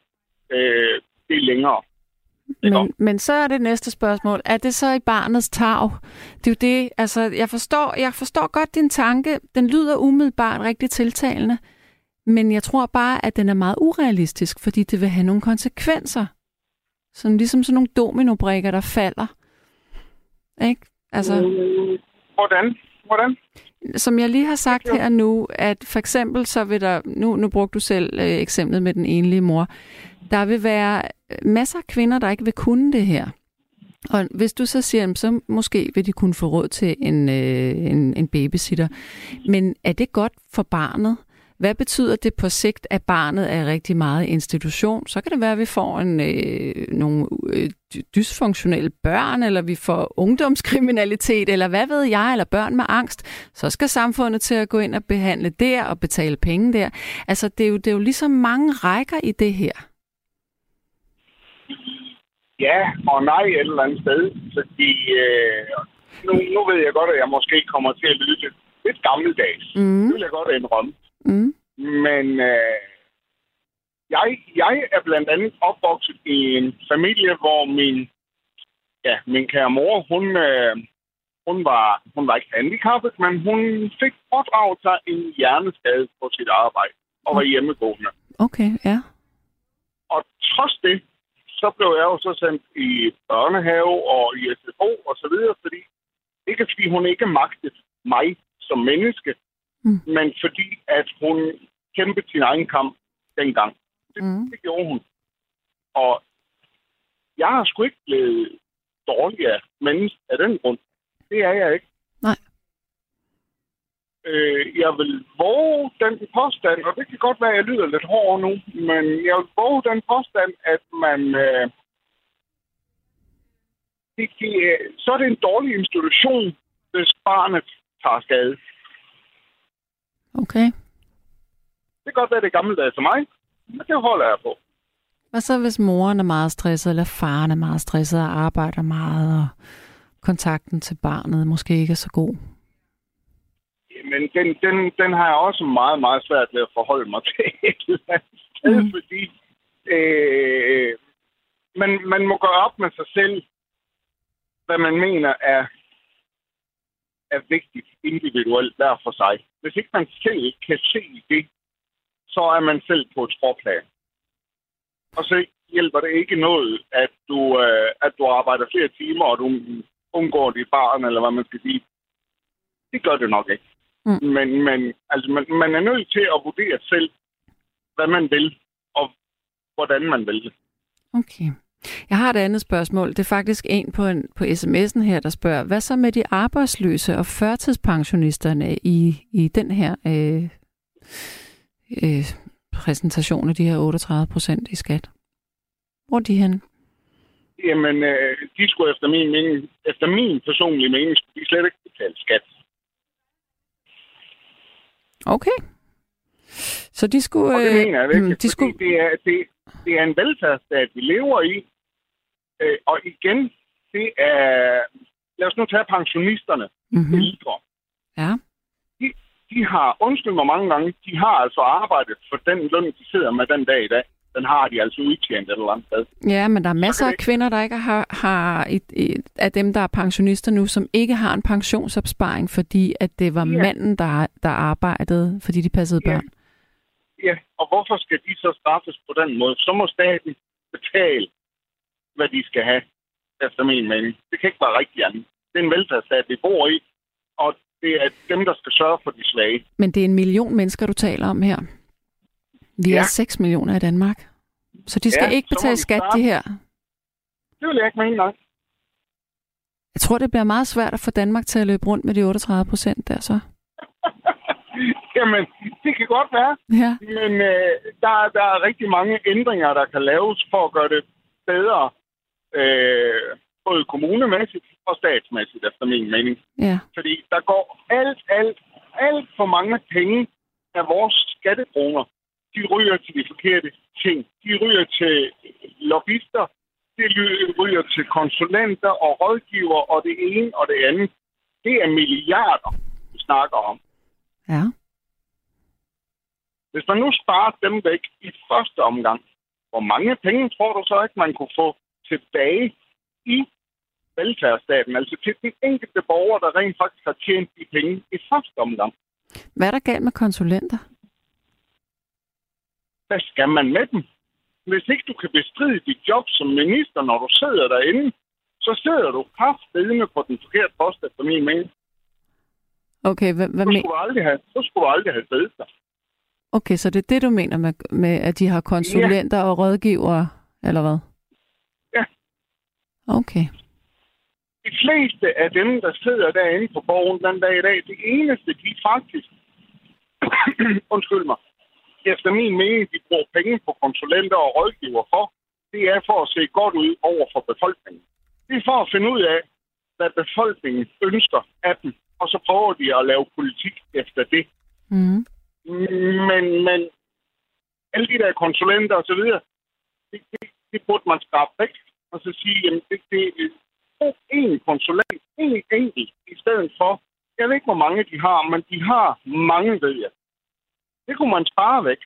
Øh, det er længere. Men, men så er det næste spørgsmål. Er det så i barnets tag? Det er jo det, altså, jeg forstår, jeg forstår godt din tanke. Den lyder umiddelbart rigtig tiltalende. Men jeg tror bare, at den er meget urealistisk, fordi det vil have nogle konsekvenser. Sådan ligesom sådan nogle dominobrikker, der falder. Ikke? Altså, Hvordan? Hvordan? som jeg lige har sagt Jo. her nu, at for eksempel så vil der, nu, nu brugte du selv øh, eksemplet med den enlige mor, der vil være masser af kvinder, der ikke vil kunne det her. Og hvis du så siger, så måske vil de kunne få råd til en, øh, en, en babysitter. Men er det godt for barnet? Hvad betyder det på sigt, at barnet er rigtig meget i institution? Så kan det være, at vi får en, øh, nogle øh, dy- dysfunktionelle børn, eller vi får ungdomskriminalitet, eller hvad ved jeg, eller børn med angst. Så skal samfundet til at gå ind og behandle der og betale penge der. Altså, det er jo, det er jo ligesom mange rækker i det her. Ja og nej et eller andet sted. Fordi øh, nu, nu ved jeg godt, at jeg måske kommer til at lyde lidt, lidt gammeldags. Mm. Det vil jeg godt indrømme. Mm. Men øh, jeg, jeg er blandt andet opvokset i en familie, hvor min, ja, min kære mor, hun, øh, hun, var, hun var ikke handicappet, men hun fik pådraget sig en hjerneskade på sit arbejde og var hjemmegående. Okay, ja. Og trods det, så blev jeg jo så sendt i børnehave og i SFO og så videre, fordi ikke fordi hun ikke magtede mig som menneske, mm. men fordi at hun kæmpede sin egen kamp dengang. Det, mm. det gjorde hun. Og jeg har sgu ikke blevet dårligere menneske af den grund. Det er jeg ikke. Nej. Øh, jeg vil våge den påstand, og det kan godt være, at jeg lyder lidt hård nu, men jeg vil våge den påstand, at man... Øh, det, det, så er det en dårlig institution, hvis barnet tager skade. Okay. Det kan godt være, det er gammeldags for mig, men det holder jeg på. Hvad så, hvis moren er meget stresset, eller faren er meget stresset og arbejder meget, og kontakten til barnet måske ikke er så god? Men den, den, den har jeg også meget, meget svært ved at forholde mig til et sted, mm. fordi øh, man, man må gøre op med sig selv, hvad man mener er, er vigtigt individuelt hver for sig. Hvis ikke man selv kan se det, så er man selv på et skråplan. Og så hjælper det ikke noget, at du, øh, at du arbejder flere timer, og du undgår dit barn, eller hvad man skal sige. Det gør det nok ikke. Mm. Men, men altså, man, man er nødt til at vurdere selv, hvad man vil, og hvordan man vil det. Okay. Jeg har et andet spørgsmål. Det er faktisk en på, en, på sms'en her, der spørger, hvad så med de arbejdsløse og førtidspensionisterne i, i den her øh, øh, præsentation af de her 38 procent i skat? Hvor er de henne? Jamen, øh, de skulle efter min, mening, efter min personlige mening, skulle de slet ikke betale skat. Okay. Så de skulle... Og det øh, mener jeg ikke, de skulle... det er, det, det er en velfærdsstat, vi lever i. Øh, og igen, det er... Lad os nu tage pensionisterne, mm-hmm. ældre. Ja. De, de har, undskyld mig mange gange, de har altså arbejdet for den løn, de sidder med den dag i dag den har de altså udtjent et eller andet sted. Ja, men der er masser af kvinder, der ikke har, har et, et, af dem, der er pensionister nu, som ikke har en pensionsopsparing, fordi at det var ja. manden, der, der arbejdede, fordi de passede ja. børn. Ja, og hvorfor skal de så straffes på den måde? Så må staten betale, hvad de skal have, efter min mening. Det kan ikke være rigtigt andet. Det er en velfærdsstat, vi bor i, og det er dem, der skal sørge for de svage. Men det er en million mennesker, du taler om her. Vi ja. er 6 millioner i Danmark. Så de skal ja, ikke betale skat, de her. Det vil jeg ikke mene, nej. Jeg tror, det bliver meget svært at få Danmark til at løbe rundt med de 38 procent der så. Jamen, det kan godt være. Ja. Men øh, der, der er rigtig mange ændringer, der kan laves for at gøre det bedre. Øh, både kommunemæssigt og statsmæssigt, efter min mening. Ja. Fordi der går alt, alt, alt for mange penge af vores skattekroner de ryger til de forkerte ting. De ryger til lobbyister, de ryger til konsulenter og rådgiver og det ene og det andet. Det er milliarder, vi snakker om. Ja. Hvis man nu sparer dem væk i første omgang, hvor mange penge tror du så ikke, man kunne få tilbage i velfærdsstaten, altså til den enkelte borger, der rent faktisk har tjent de penge i første omgang? Hvad er der galt med konsulenter? Hvad skal man med dem? Hvis ikke du kan bestride dit job som minister, når du sidder derinde, så sidder du kraftedende på den forkerte post, efter min mening. Okay, hvad, hvad så, skulle du aldrig have, så skulle du aldrig have siddet der. Okay, så det er det, du mener med, med at de har konsulenter ja. og rådgivere, eller hvad? Ja. Okay. De fleste af dem, der sidder derinde på borgen den dag i dag, det eneste, de faktisk, undskyld mig, efter min mening, de bruger penge på konsulenter og rådgiver for, det er for at se godt ud over for befolkningen. Det er for at finde ud af, hvad befolkningen ønsker af dem, og så prøver de at lave politik efter det. Mm. Men, men alle de der konsulenter og så videre, det, det, det burde man skrabe væk, og så sige, jamen det, det er en konsulent, en enkelt, i stedet for, jeg ved ikke, hvor mange de har, men de har mange, ved jeg. Det kunne man spare væk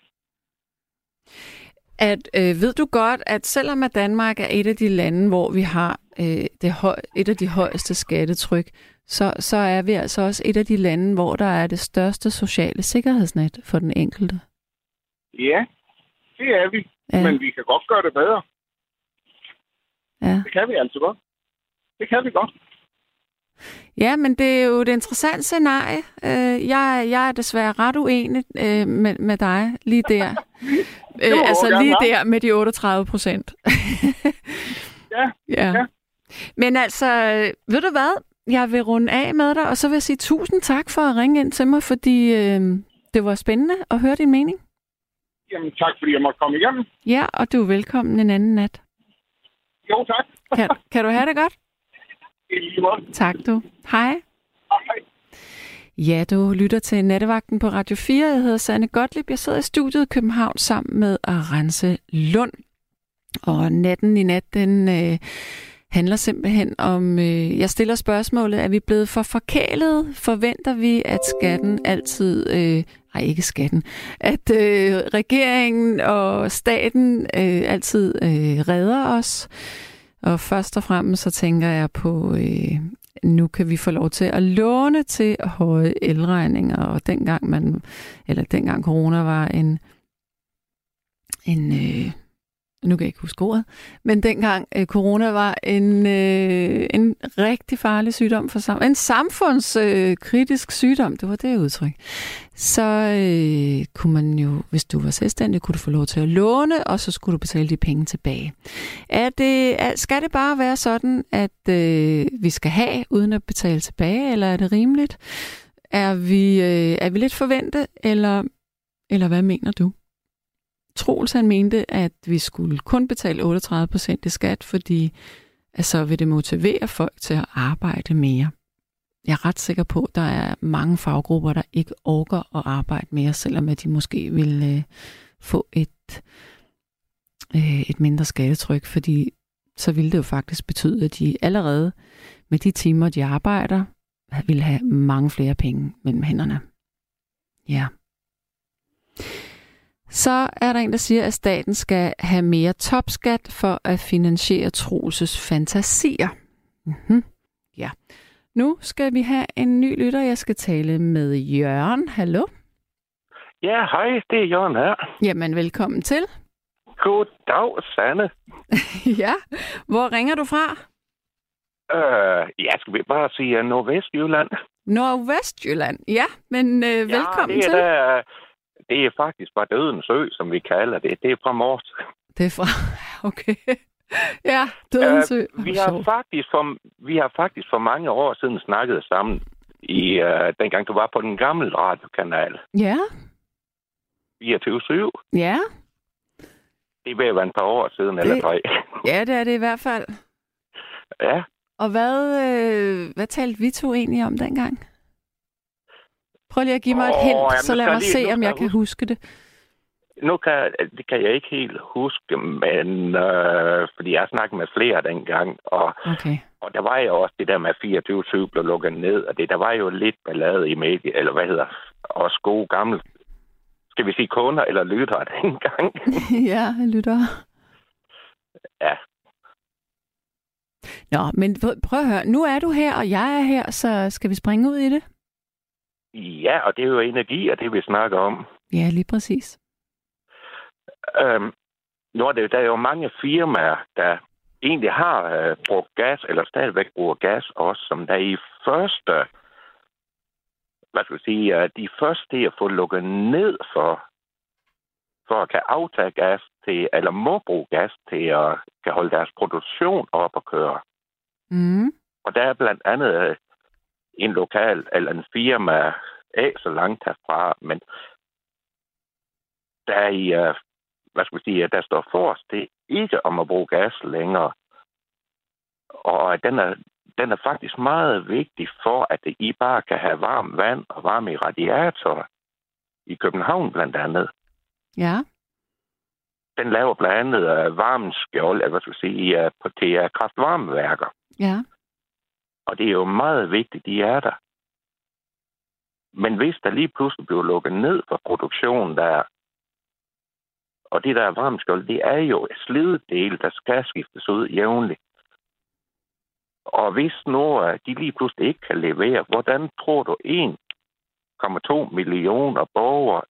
at øh, ved du godt, at selvom at Danmark er et af de lande, hvor vi har øh, det høj, et af de højeste skattetryk, så, så er vi altså også et af de lande, hvor der er det største sociale sikkerhedsnet for den enkelte. Ja, det er vi. Ja. Men vi kan godt gøre det bedre. Ja. Det kan vi altså godt. Det kan vi godt. Ja, men det er jo et interessant scenarie. Øh, jeg, jeg er desværre ret uenig øh, med, med dig lige der. øh, altså lige der med de 38 procent. ja, ja. ja. Men altså, ved du hvad? Jeg vil runde af med dig, og så vil jeg sige tusind tak for at ringe ind til mig, fordi øh, det var spændende at høre din mening. Jamen tak, fordi jeg måtte komme igennem. Ja, og du er velkommen en anden nat. Jo, tak. kan, kan du have det godt? I lige måde. Tak du. Hej. Hej. Ja, du lytter til Nattevagten på Radio 4. Jeg hedder Sanne Gottlieb. Jeg sidder i studiet i København sammen med Arance Lund. Og natten i nat, den øh, handler simpelthen om, øh, jeg stiller spørgsmålet, er vi blevet for forkælet? Forventer vi, at skatten altid, øh, nej ikke skatten, at øh, regeringen og staten øh, altid øh, redder os? Og først og fremmest så tænker jeg på, øh, nu kan vi få lov til at låne til høje elregninger, og dengang man, eller dengang corona var en, en øh, nu kan jeg ikke huske ordet, men dengang øh, corona var en, øh, en rigtig farlig sygdom for sam- en samfundskritisk øh, sygdom, det var det udtryk, så øh, kunne man jo, hvis du var selvstændig, kunne du få lov til at låne, og så skulle du betale de penge tilbage. Er det, er, skal det bare være sådan, at øh, vi skal have, uden at betale tilbage, eller er det rimeligt? Er vi, øh, er vi lidt forventet, eller, eller hvad mener du? Troels han mente, at vi skulle kun betale 38 procent i skat, fordi at så vil det motivere folk til at arbejde mere. Jeg er ret sikker på, at der er mange faggrupper, der ikke orker at arbejde mere, selvom at de måske vil øh, få et, øh, et mindre skattetryk, fordi så ville det jo faktisk betyde, at de allerede med de timer, de arbejder, vil have mange flere penge mellem hænderne. Ja. Så er der en, der siger, at staten skal have mere topskat for at finansiere Troelses fantasier. Mm-hmm. Ja. Nu skal vi have en ny lytter. Jeg skal tale med Jørgen. Hallo? Ja, hej. Det er Jørgen her. Jamen, velkommen til. Goddag, Sanne. ja. Hvor ringer du fra? Øh, ja, skal vi bare sige Nordvestjylland? Nordvestjylland, ja. Men øh, ja, velkommen det er til. Der, det er faktisk bare Dødens Ø, som vi kalder det. Det er fra Mors. Det er fra... Okay. ja, Dødens Ø. Uh, vi, har faktisk for, vi har faktisk for mange år siden snakket sammen, i uh, dengang du var på den gamle radiokanal. Ja. 24-7. Ja. Det er at være et par år siden, det... eller tre. ja, det er det i hvert fald. Ja. Og hvad, øh, hvad talte vi to egentlig om dengang? Prøv lige at give mig et hint, oh, så lad mig lige, se, om jeg, jeg kan huske det. Nu kan, det kan jeg ikke helt huske, men øh, fordi jeg har snakket med flere dengang, og, okay. og der var jo også det der med 24 blev lukket ned, og det der var jo lidt ballade i medie, eller hvad hedder, også gode gamle, skal vi sige kunder eller lyttere dengang. ja, lyttere. Ja. Nå, men prøv at høre, nu er du her, og jeg er her, så skal vi springe ud i det? Ja, og det er jo energi, og det vi snakker om. Ja, lige præcis. Øhm, nu er det, der er jo mange firmaer, der egentlig har øh, brugt gas, eller stadigvæk bruger gas også, som der i første, hvad skal jeg sige, øh, de første at få lukket ned for, for at kan aftage gas til, eller må bruge gas til at kan holde deres produktion op og køre. Mm. Og der er blandt andet øh, en lokal eller en firma af så langt herfra, men der er i, uh, hvad skal vi sige, der står forrest det ikke om at bruge gas længere. Og den er, den er faktisk meget vigtig for, at I bare kan have varmt vand og varme i radiatorer. I København blandt andet. Ja. Den laver blandt andet uh, varmeskjold, eller hvad skal vi sige, uh, på, til uh, kraftvarmeværker. Ja. Og det er jo meget vigtigt, de er der. Men hvis der lige pludselig bliver lukket ned for produktionen der, Og det der varmeskjold, det er jo slidedel, der skal skiftes ud jævnligt. Og hvis nu de lige pludselig ikke kan levere, hvordan tror du 1,2 millioner borgere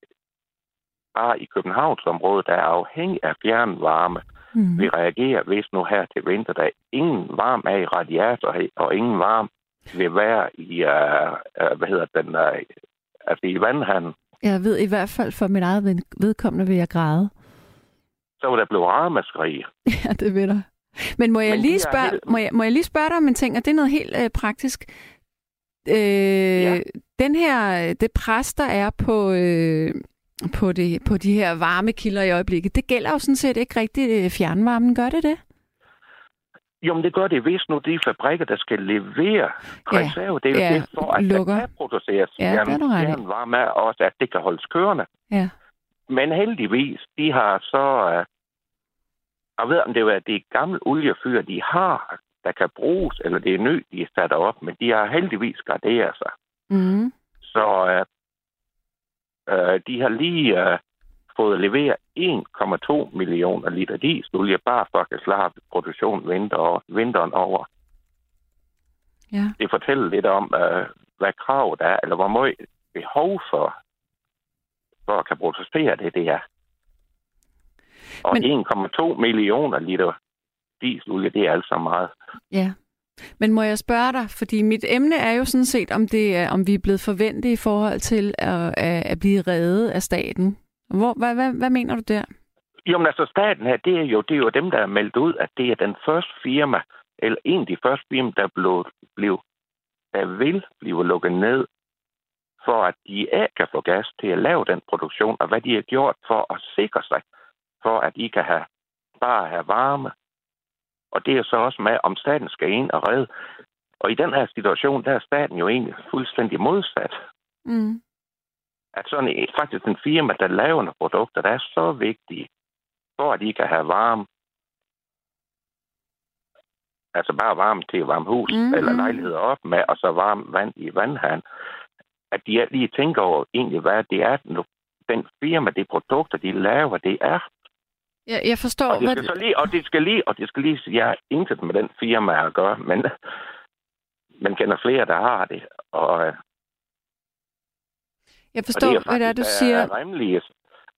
bare i Københavnsområdet, der er afhængig af fjernvarme, mm. vil reagere, hvis nu her til vinter, der ingen varm er i radiator, og ingen varm vil være i, uh, uh, hvad hedder den, uh, altså i vandhanden. Jeg ved i hvert fald for min eget vedkommende vil jeg græde. Så vil der blive ramaskrig. ja, det vil der. Men må jeg, Men lige spørge, helt... må, jeg, må jeg lige spørge dig om en ting, og det er noget helt øh, praktisk. Øh, ja. Den her, det pres, der er på, øh, på, det, på de her varmekilder i øjeblikket, det gælder jo sådan set ikke rigtig øh, fjernvarmen, gør det det? Jo, men det gør det, hvis nu de fabrikker, der skal levere reserve, ja. ja. det for, at lukker. der kan produceres ja, fjernvarme, også at det kan holdes kørende. Ja. Men heldigvis, de har så... Uh, jeg ved, om det er det gamle oliefyr, de har, der kan bruges, eller det er ny, de er sat op, men de har heldigvis garderet sig. Mm. Så uh, uh, de har lige uh, fået leveret 1,2 millioner liter dieselolie, bare for at kan slappe produktion vinter, vinteren over. Ja. Det fortæller lidt om, uh, hvad kravet er, eller hvor meget behov for, for at kan producere det, det er. Og Men... 1,2 millioner liter dieselolie, det er altså meget. Ja. Men må jeg spørge dig, fordi mit emne er jo sådan set, om, det er, om vi er blevet forventet i forhold til at, at blive reddet af staten. Hvor, hvad, hvad, hvad mener du der? Jo, men altså staten her, det er jo, det er jo dem, der er meldt ud, at det er den første firma, eller en af de første firma, der, blev, blev, der vil blive lukket ned, for at de ikke kan få gas til at lave den produktion, og hvad de har gjort for at sikre sig, for at I kan have, bare have varme. Og det er så også med, om staten skal ind og redde. Og i den her situation, der er staten jo egentlig fuldstændig modsat. Mm at sådan faktisk en firma, der laver nogle produkter, der er så vigtige, for at de kan have varme, altså bare varme til at varme hus mm-hmm. eller lejligheder op med, og så varme vand i vandhand, at de lige tænker over egentlig, hvad det er, den firma, de produkter, de laver, det er. Ja, jeg forstår. Og det skal, hvad... så lige, og det skal lige, og det skal lige, jeg har intet med den firma at gøre, men man kender flere, der har det, og øh, jeg forstår, det hvad det er, du siger. Er rimelige,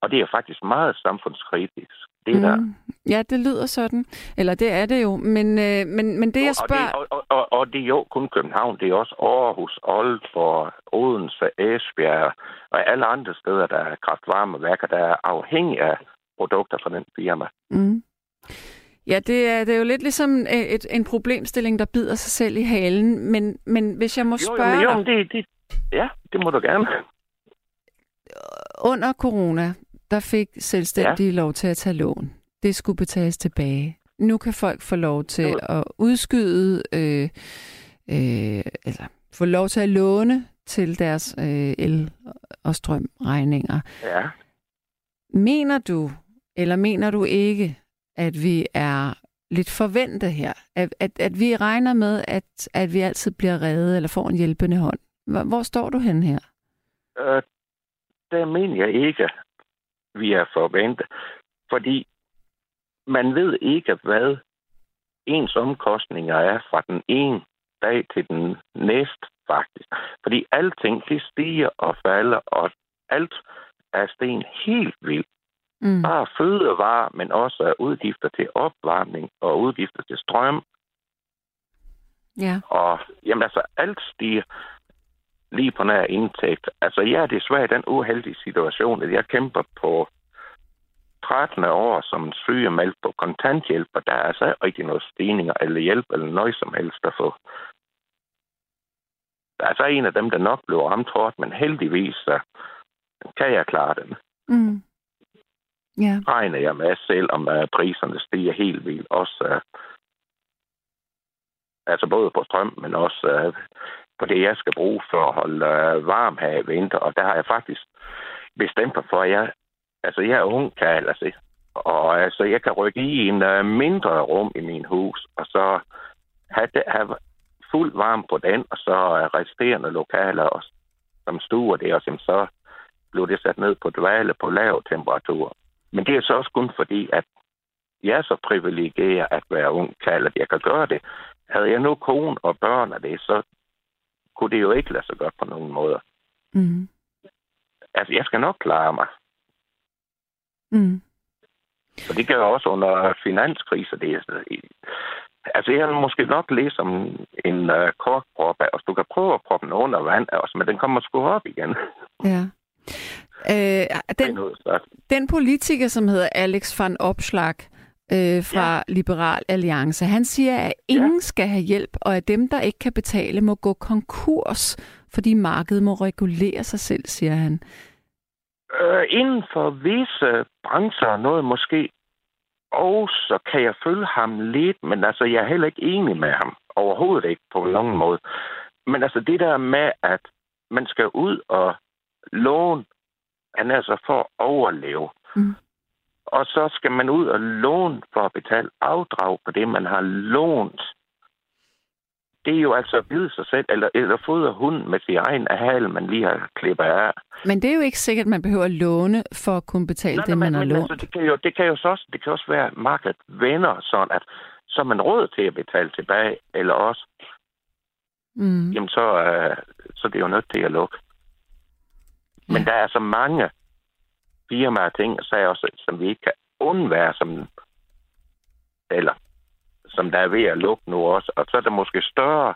og det er faktisk meget samfundskritisk. Det mm. der. Ja, det lyder sådan. Eller det er det jo. Men, øh, men, men det, jeg spørger... Og det, og, og, og det er jo kun København. Det er også Aarhus, Aalborg, Odense, Esbjerg og alle andre steder, der er kraftvarmeværker, der er afhængige af produkter fra den firma. Mm. Ja, det er, det er jo lidt ligesom øh, et, en problemstilling, der bider sig selv i halen. Men, men hvis jeg må spørge jo, jo, det, det, ja, det må du gerne under corona, der fik selvstændige ja. lov til at tage lån. Det skulle betales tilbage. Nu kan folk få lov til jo. at udskyde, øh, øh, eller få lov til at låne til deres øh, el- og strømregninger. Ja. Mener du, eller mener du ikke, at vi er lidt forventet her? At, at, at vi regner med, at, at vi altid bliver reddet eller får en hjælpende hånd? Hvor, hvor står du hen her? Øh, der mener jeg ikke, vi er forventet. Fordi man ved ikke, hvad ens omkostninger er fra den ene dag til den næste, faktisk. Fordi alting, det stiger og falder, og alt er sten helt vildt. Mm. Bare fødevarer, men også udgifter til opvarmning og udgifter til strøm. Ja. Og jamen altså, alt stiger lige på nær indtægt. Altså, jeg er desværre i den uheldige situation, at jeg kæmper på 13 år som sygemeldt på kontanthjælp, og der er altså ikke noget stigninger eller hjælp eller noget som helst at få. Der er altså en af dem, der nok blev ramt hårdt, men heldigvis så kan jeg klare den. Mm. Ja. Regner jeg med selv, om uh, priserne stiger helt vildt. Også, uh, altså både på strøm, men også uh, på det, jeg skal bruge for at holde øh, varm her i vinter. Og der har jeg faktisk bestemt mig for, at jeg, altså, jeg er ung, kan jeg altså, og altså, jeg kan rykke i en uh, mindre rum i min hus, og så have, det, have fuld varme på den, og så uh, resterende lokaler, og, som stuer det, og så bliver det sat ned på dvale på lav temperatur. Men det er så også kun fordi, at jeg er så privilegeret at være ung kald, at jeg kan gøre det. Havde jeg nu kone og børn af det, så kunne det jo ikke lade sig godt på nogen måder. Mm. Altså, jeg skal nok klare mig. Mm. Og det gør jeg også under finanskriser. Det er, altså, jeg har måske nok læst om en uh, korkprop, og du kan prøve at proppe den under vand også, men den kommer sgu op igen. Ja. Øh, den, den politiker, som hedder Alex van Opslag øh, fra ja. Liberal Alliance, han siger, at ingen ja. skal have hjælp, og at dem, der ikke kan betale, må gå konkurs, fordi markedet må regulere sig selv, siger han. Øh, inden for visse brancher, noget måske, og så kan jeg følge ham lidt, men altså, jeg er heller ikke enig med ham. Overhovedet ikke på nogen måde. Men altså, det der med, at man skal ud og låne, han altså for at overleve. Mm. Og så skal man ud og låne for at betale afdrag på det, man har lånt det er jo altså at vide sig selv, eller, eller fodre hunden med sin egen hal, man lige har klippet af. Men det er jo ikke sikkert, at man behøver at låne for at kunne betale nej, det, man men, har lånt. Altså, det, kan jo, det kan jo så også, det kan også være, at markedet vender sådan, at så er man råd til at betale tilbage, eller også, mm. jamen så, uh, så det er jo nødt til at lukke. Men ja. der er så mange firmaer ting, så er også, som vi ikke kan undvære, som, eller som der er ved at lukke nu også. Og så er der måske større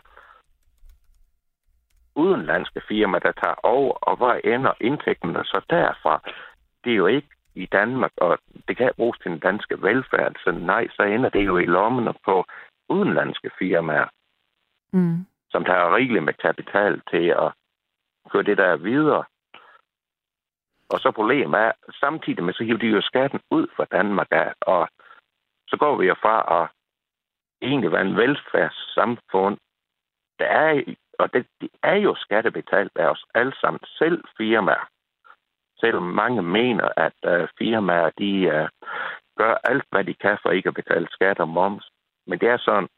udenlandske firmaer, der tager over, og hvor ender indtægterne så derfra? Det er jo ikke i Danmark, og det kan bruges til den danske velfærd, så nej, så ender det jo i lommerne på udenlandske firmaer, mm. som tager rigeligt med kapital til at køre det der videre. Og så problemet er, samtidig med så hiver de jo skatten ud fra Danmark af, og så går vi jo fra at egentlig være en velfærdssamfund. Der er, og det, det er jo skattebetalt af os alle sammen, selv firmaer. Selvom mange mener, at uh, firmaer de uh, gør alt, hvad de kan for ikke at betale skat og moms. Men det er sådan,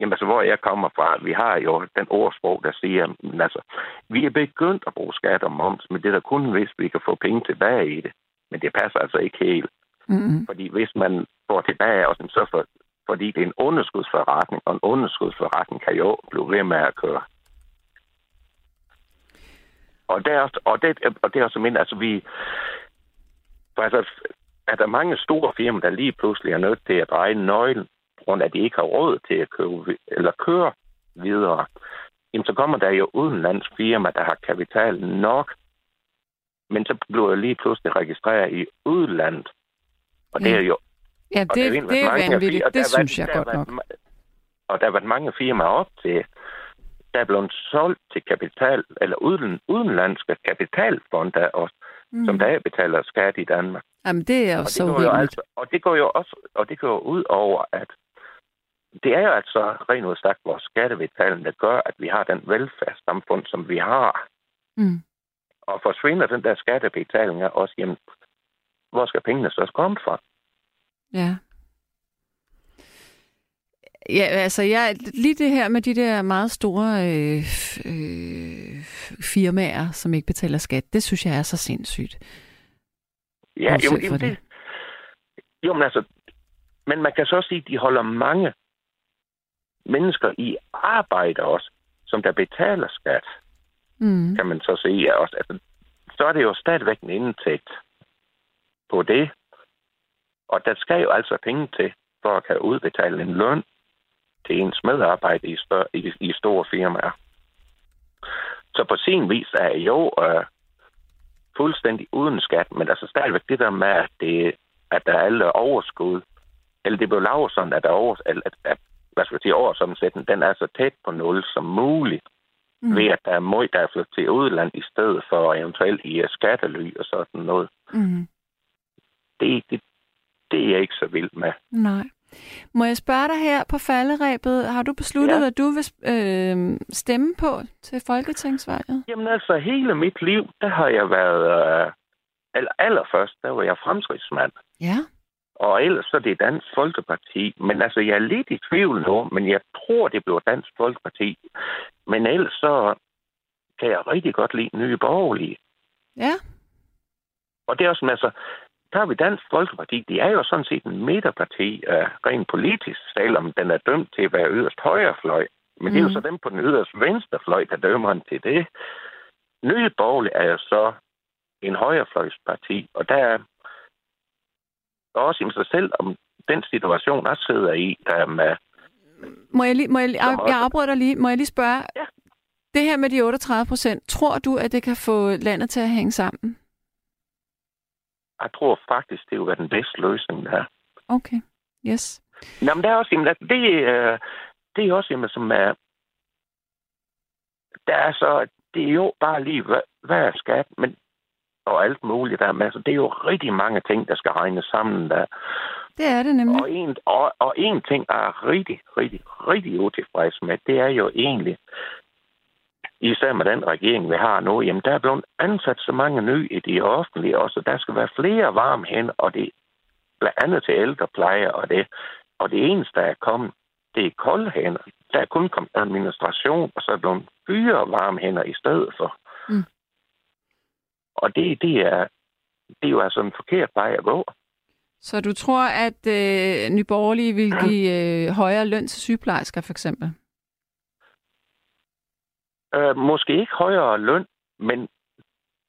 jamen altså, hvor jeg kommer fra, vi har jo den ordsprog, der siger, men altså, vi er begyndt at bruge skat og moms, men det er da kun, hvis vi kan få penge tilbage i det. Men det passer altså ikke helt. Mm-hmm. Fordi hvis man får tilbage, og så for, fordi det er en underskudsforretning, og en underskudsforretning kan jo blive ved med at køre. Og det er, og det, og det er også mindre, altså vi, for altså, er der mange store firmaer, der lige pludselig er nødt til at dreje nøglen, grund af, at de ikke har råd til at købe, eller køre videre, jamen så kommer der jo udenlandsk firma, der har kapital nok, men så bliver jeg lige pludselig registreret i udlandet. Og det er jo Ja, det, det, det er vanvittigt. Det, synes jeg godt nok. Og der har været mange firmaer op til, der er blevet solgt til kapital, eller uden, udenlandske kapitalfonde også, mm. som der betaler skat i Danmark. Jamen, det er jo så jo altså, Og det går jo også og det går ud over, at det er jo altså rent ud sagt vores skattebetaling, der gør, at vi har den velfærdssamfund, som vi har. Mm. Og forsvinder den der skattebetaling også, jamen, hvor skal pengene så komme fra? Ja. Ja, altså jeg, lige det her med de der meget store øh, øh, firmaer, som ikke betaler skat, det synes jeg er så sindssygt. Ja, jo, jo, det, jo, men altså, men man kan så også sige, at de holder mange mennesker i arbejde også, som der betaler skat, mm. kan man så sige også. Altså, så er det jo stadigvæk en indtægt på det. Og der skal jo altså penge til, for at kan udbetale en løn til ens medarbejder i, større, i, i store firmaer. Så på sin vis er jo øh, fuldstændig uden skat, men altså stadigvæk det der med, at, det, at der er alle overskud, eller det blev lavet sådan, at der over, at, at, hvad skal jeg sige, årsomsætningen, den er så tæt på nul som muligt, mm. ved at der er meget, der er flyttet til udland i stedet for eventuelt i skattely og sådan noget. Mm. Det, det, det er jeg ikke så vild med. Nej. Må jeg spørge dig her på falderæbet, har du besluttet, ja. hvad du vil øh, stemme på til folketingsvalget? Jamen altså, hele mit liv, der har jeg været, øh, eller allerførst, der var jeg fremskridsmand. Ja. Og ellers så er det Dansk Folkeparti. Men altså, jeg er lidt i tvivl nu, men jeg tror, det bliver Dansk Folkeparti. Men ellers så kan jeg rigtig godt lide Nye Borgerlige. Ja. Og det er også, altså, der har vi Dansk Folkeparti. De er jo sådan set en midterparti, uh, rent politisk, selvom den er dømt til at være yderst højrefløj. Men mm. det er jo Mhm. så dem på den yderst venstrefløj, der dømmer den til det. Nye Borgerlige er jo så en højrefløjsparti, og der er også i sig selv om den situation, jeg sidder i, der er med Må jeg lige, må jeg, jeg, jeg afbryder dig lige. Må jeg lige spørge? Ja. Det her med de 38 procent, tror du, at det kan få landet til at hænge sammen? Jeg tror faktisk, det vil være den bedste løsning der. Okay. Yes. Nå, men der er også, jamen, det, øh, det er også, jamen, som er, der er så, det er jo bare lige, hvad, hvad er skat, men, og alt muligt der, men altså, det er jo rigtig mange ting, der skal regnes sammen der. Det er det nemlig. Og en, og, og en ting, jeg er rigtig, rigtig, rigtig utilfreds med, det er jo egentlig, især med den regering, vi har nu, jamen der er blevet ansat så mange nye i de offentlige også, der skal være flere varme hen, og det blandt andet til ældrepleje, og det, og det eneste, der er kommet, det er kolde hænder. Der er kun kommet administration, og så er blevet fyre varme hænder i stedet for. Mm. Og det, det, er, det er jo altså en forkert vej at gå. Så du tror, at øh, Nyborgerlige vil give øh, højere løn til sygeplejersker, for eksempel? Øh, måske ikke højere løn, men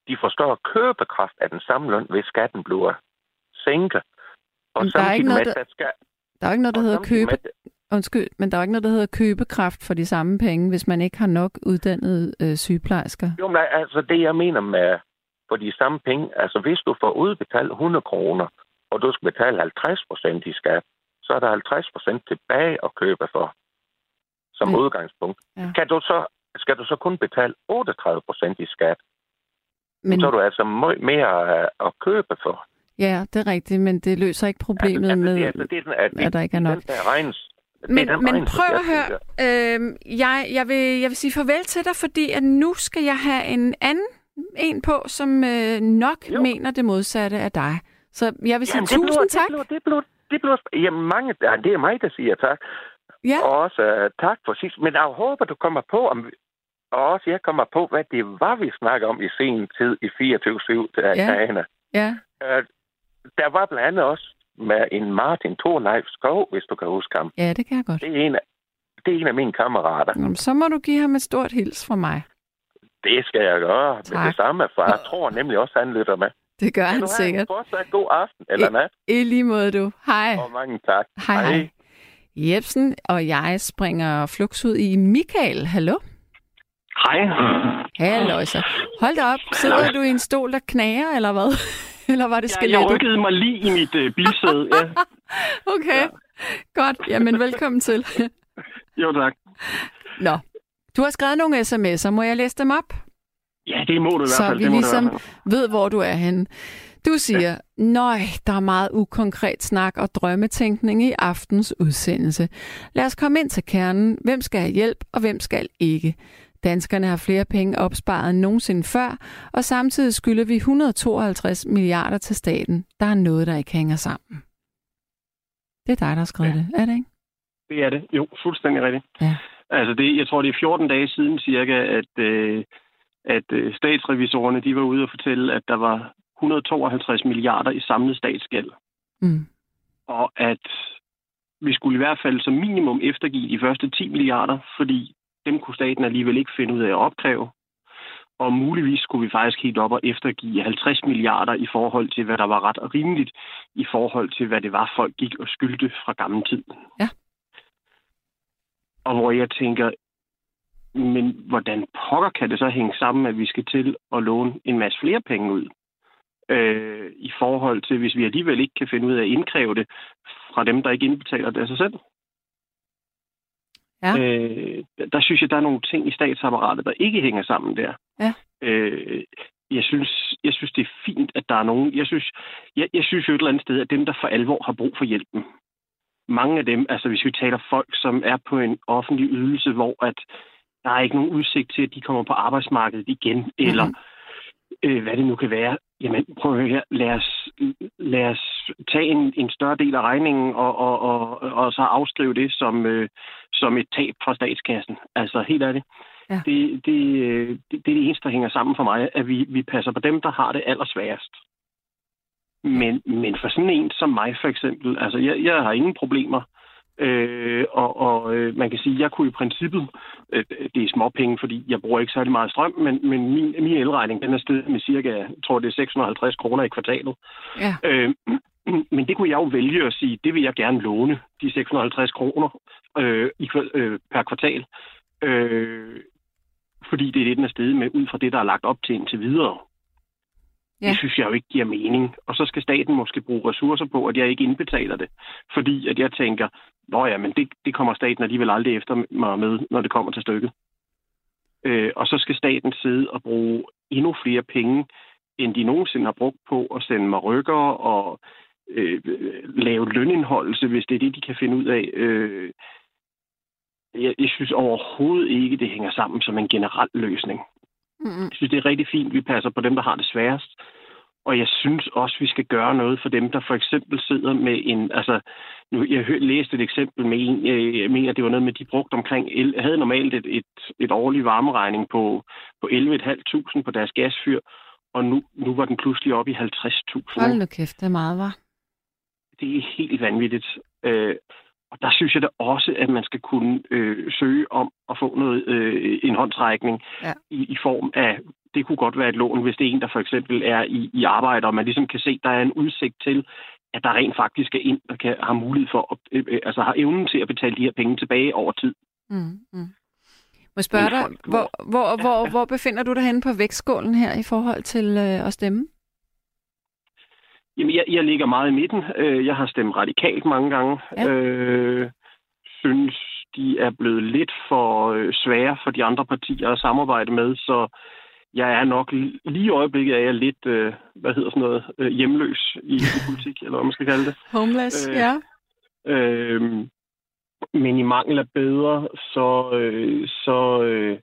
de får større købekraft af den samme løn, hvis skatten bliver sænket. Og Men der er ikke noget, med, der- skal, Der er ikke noget, der hedder købe... med- Undskyld, men der er ikke noget, der hedder købekraft for de samme penge, hvis man ikke har nok uddannede øh, sygeplejersker. Jo, men altså det, jeg mener med for de samme penge, altså hvis du får udbetalt 100 kroner, og du skal betale 50 procent i skat, så er der 50 procent tilbage at købe for, som Ja. udgangspunkt. Ja. Kan du så, skal du så kun betale 38 procent i skat, Men, så er du altså mere øh, at købe for. ja, det er rigtigt, men det løser ikke problemet altså, med, det, altså, det er den, at, at der ikke er nok. Den, der regnes, Men, den men prøv at høre. Øh, jeg, jeg, vil, jeg vil sige farvel til dig, fordi at nu skal jeg have en anden en på, som øh, nok jo. Mener det modsatte af dig. Så jeg vil sige Jamen, tusind bliver, tak. Det bliver, det bliver, det bliver, jamen, mange, ja, det er mig, der siger tak. Ja, Og også uh, tak for sidst. Men jeg håber, du kommer på, om, og også jeg kommer på, hvad det var, vi snakker om i sen tid i 24-7 Ja. ja. ja. Uh, der var blandt andet også med en Martin Thorleif Skov, hvis du kan huske ham. ja, det kan jeg godt. Det er en af, det er en af mine kammerater. Jamen, så må du give ham et stort hils fra mig. Det skal jeg gøre med Tak. det samme, for jeg tror nemlig også, han lytter med. Det gør Kan han du sikkert. en fortsat god aften eller nat, I lige måde, du. Hej. og mange tak. Hej, hej. Jebsen og jeg springer flux ud i Michael. Hallo? Hej. Hallo, så. Hold da op. Sidder du i en stol, der knager, eller hvad? eller var det Ja, jeg skelettet? rykkede mig lige i mit øh, bilsæde. Ja. Okay, godt. Jamen, velkommen til. Jo, tak. Nå, du har skrevet nogle sms'er. Må jeg læse dem op? Ja, det må du i hvert Så fald. vi det må ligesom du ved, hvor du er henne. Du siger, nøj, der er meget ukonkret snak og drømmetænkning i aftens udsendelse. Lad os komme ind til kernen. Hvem skal have hjælp, og hvem skal ikke? Danskerne har flere penge opsparet end nogensinde før, og samtidig skylder vi 152 milliarder til staten. Der er noget, der ikke hænger sammen. Det er dig, der har skrevet ja. det, er det ikke? Det er det. Jo, fuldstændig rigtigt. Ja. Altså, det, jeg tror, det er 14 dage siden cirka, at, øh, at øh, statsrevisorerne de var ude og fortælle, at der var 152 milliarder i samlet statsgæld. Mm. Og at vi skulle i hvert fald som minimum eftergive de første 10 milliarder, fordi dem kunne staten alligevel ikke finde ud af at opkræve. Og muligvis skulle vi faktisk helt op og eftergive 50 milliarder i forhold til, hvad der var ret og rimeligt, i forhold til, hvad det var, folk gik og skyldte fra gammel tid. Ja. Og hvor jeg tænker, men hvordan pokker kan det så hænge sammen, at vi skal til at låne en masse flere penge ud? Øh, I forhold til, hvis vi alligevel ikke kan finde ud af at indkræve det fra dem, der ikke indbetaler det af sig selv. Ja. Øh, der- synes jeg, der er nogle ting i statsapparatet, der ikke hænger sammen der. Ja. Øh, jeg, synes, jeg synes, det er fint, at der er nogen... Jeg synes, jeg, jeg synes jo et eller andet sted, at dem, der for alvor har brug for hjælpen, mange af dem, altså hvis vi taler folk, som er på en offentlig ydelse, hvor at der er ikke nogen udsigt til, at de kommer på arbejdsmarkedet igen, eller øh, hvad det nu kan være. Jamen, prøv at høre her. Lad os, lad os tage en, en større del af regningen og, og, og, og så afskrive det som, øh, som et tab fra statskassen. Altså, helt ærligt. Ja. Det, det, øh, det, det er det eneste, der hænger sammen for mig, at vi, vi passer på dem, der har det allersværest. Men, men for sådan en som mig for eksempel, altså jeg, jeg har ingen problemer. Øh, og og øh, man kan sige, at jeg kunne i princippet, øh, det er småpenge, fordi jeg bruger ikke særlig meget strøm, men, men min, min elregning den er stedet med cirka, jeg tror det er 650 kroner i kvartalet. Ja. Øh, men det kunne jeg jo vælge at sige, det vil jeg gerne låne, de 650 kroner øh, i, øh, per kvartal. Øh, fordi det er det, den er stedet med, ud fra det, der er lagt op til indtil videre. Ja. Det synes jeg jo ikke giver mening. Og så skal staten måske bruge ressourcer på, at jeg ikke indbetaler det. Fordi at jeg tænker, nå ja, men det, det kommer staten alligevel aldrig efter mig med, når det kommer til stykket. Øh, og så skal staten sidde og bruge endnu flere penge, end de nogensinde har brugt på at sende mig rykker og øh, lave lønindholdelse, hvis det er det, de kan finde ud af. Øh, jeg, jeg synes overhovedet ikke, det hænger sammen som en generel løsning. Mm-hmm. Jeg synes, det er rigtig fint, vi passer på dem, der har det sværest. Og jeg synes også, vi skal gøre noget for dem, der for eksempel sidder med en... Altså, nu, jeg hørte, læste et eksempel med en, jeg mener, det var noget med, de brugte omkring... El, havde normalt et, et, et årlig varmeregning på, på 11.500 på deres gasfyr, og nu, nu var den pludselig oppe i 50.000. Hold nu kæft, det er meget, var. Det er helt vanvittigt. Øh, og der synes jeg da også, at man skal kunne øh, søge om at få noget øh, en håndtrækning ja. i, i form af, det kunne godt være et lån, hvis det er en, der for eksempel er i, i arbejde, og man ligesom kan se, at der er en udsigt til, at der rent faktisk er en, der kan, har mulighed for, at, øh, øh altså har evnen til at betale de her penge tilbage over tid. Mm, mm. Må jeg spørge dig, hvor, hvor, hvor, hvor befinder du dig henne på vægtskålen her i forhold til øh, at stemme? Jamen, jeg, jeg ligger meget i midten. Øh, jeg har stemt radikalt mange gange. Ja. Øh, synes, de er blevet lidt for øh, svære for de andre partier at samarbejde med, så jeg er nok lige i øjeblikket er jeg lidt, øh, hvad hedder sådan noget, øh, hjemløs i, i politik, eller hvad man skal kalde det. Homeless, øh, ja. Øh, men i mangel af bedre, så, øh, så øh,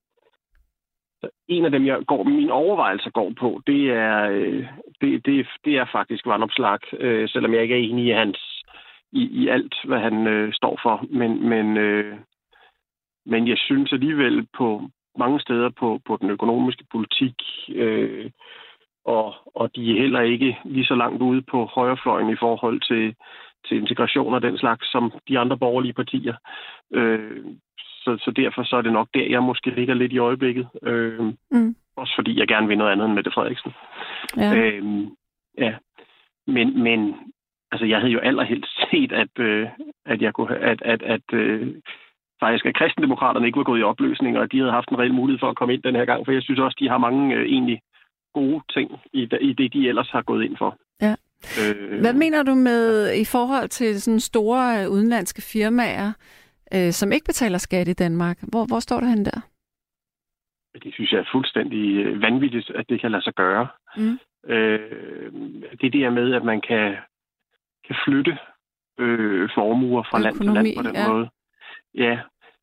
en af dem, jeg går, min overvejelse går på, det er, øh, det, det, det er faktisk vandopslag, øh, selvom jeg ikke er enig i hans i, i alt, hvad han øh, står for. Men, men, øh, men jeg synes alligevel på mange steder på, på den økonomiske politik, øh, og, og de er heller ikke lige så langt ude på højrefløjen i forhold til, til integration og den slags, som de andre borgerlige partier. Øh, så, så derfor så er det nok der, jeg måske ligger lidt i øjeblikket. Øh, mm. Også fordi jeg gerne vil noget andet end Mette Frederiksen. Ja. Øh, ja. Men, men altså, jeg havde jo allerhelst set, at, øh, at jeg kunne at, at, at øh, faktisk at kristendemokraterne ikke var gået i opløsning, og at de havde haft en reel mulighed for at komme ind den her gang, for jeg synes også, de har mange øh, egentlig gode ting i, i det, de ellers har gået ind for. Ja. Øh, Hvad mener du med i forhold til sådan store øh, udenlandske firmaer, øh, som ikke betaler skat i Danmark? Hvor, hvor står du hen der? Det synes jeg er fuldstændig øh, vanvittigt, at det kan lade sig gøre. Mm. Øh, det der med, at man kan, kan flytte øh, formuer fra Økonomi, land til land på den ja. måde. Ja,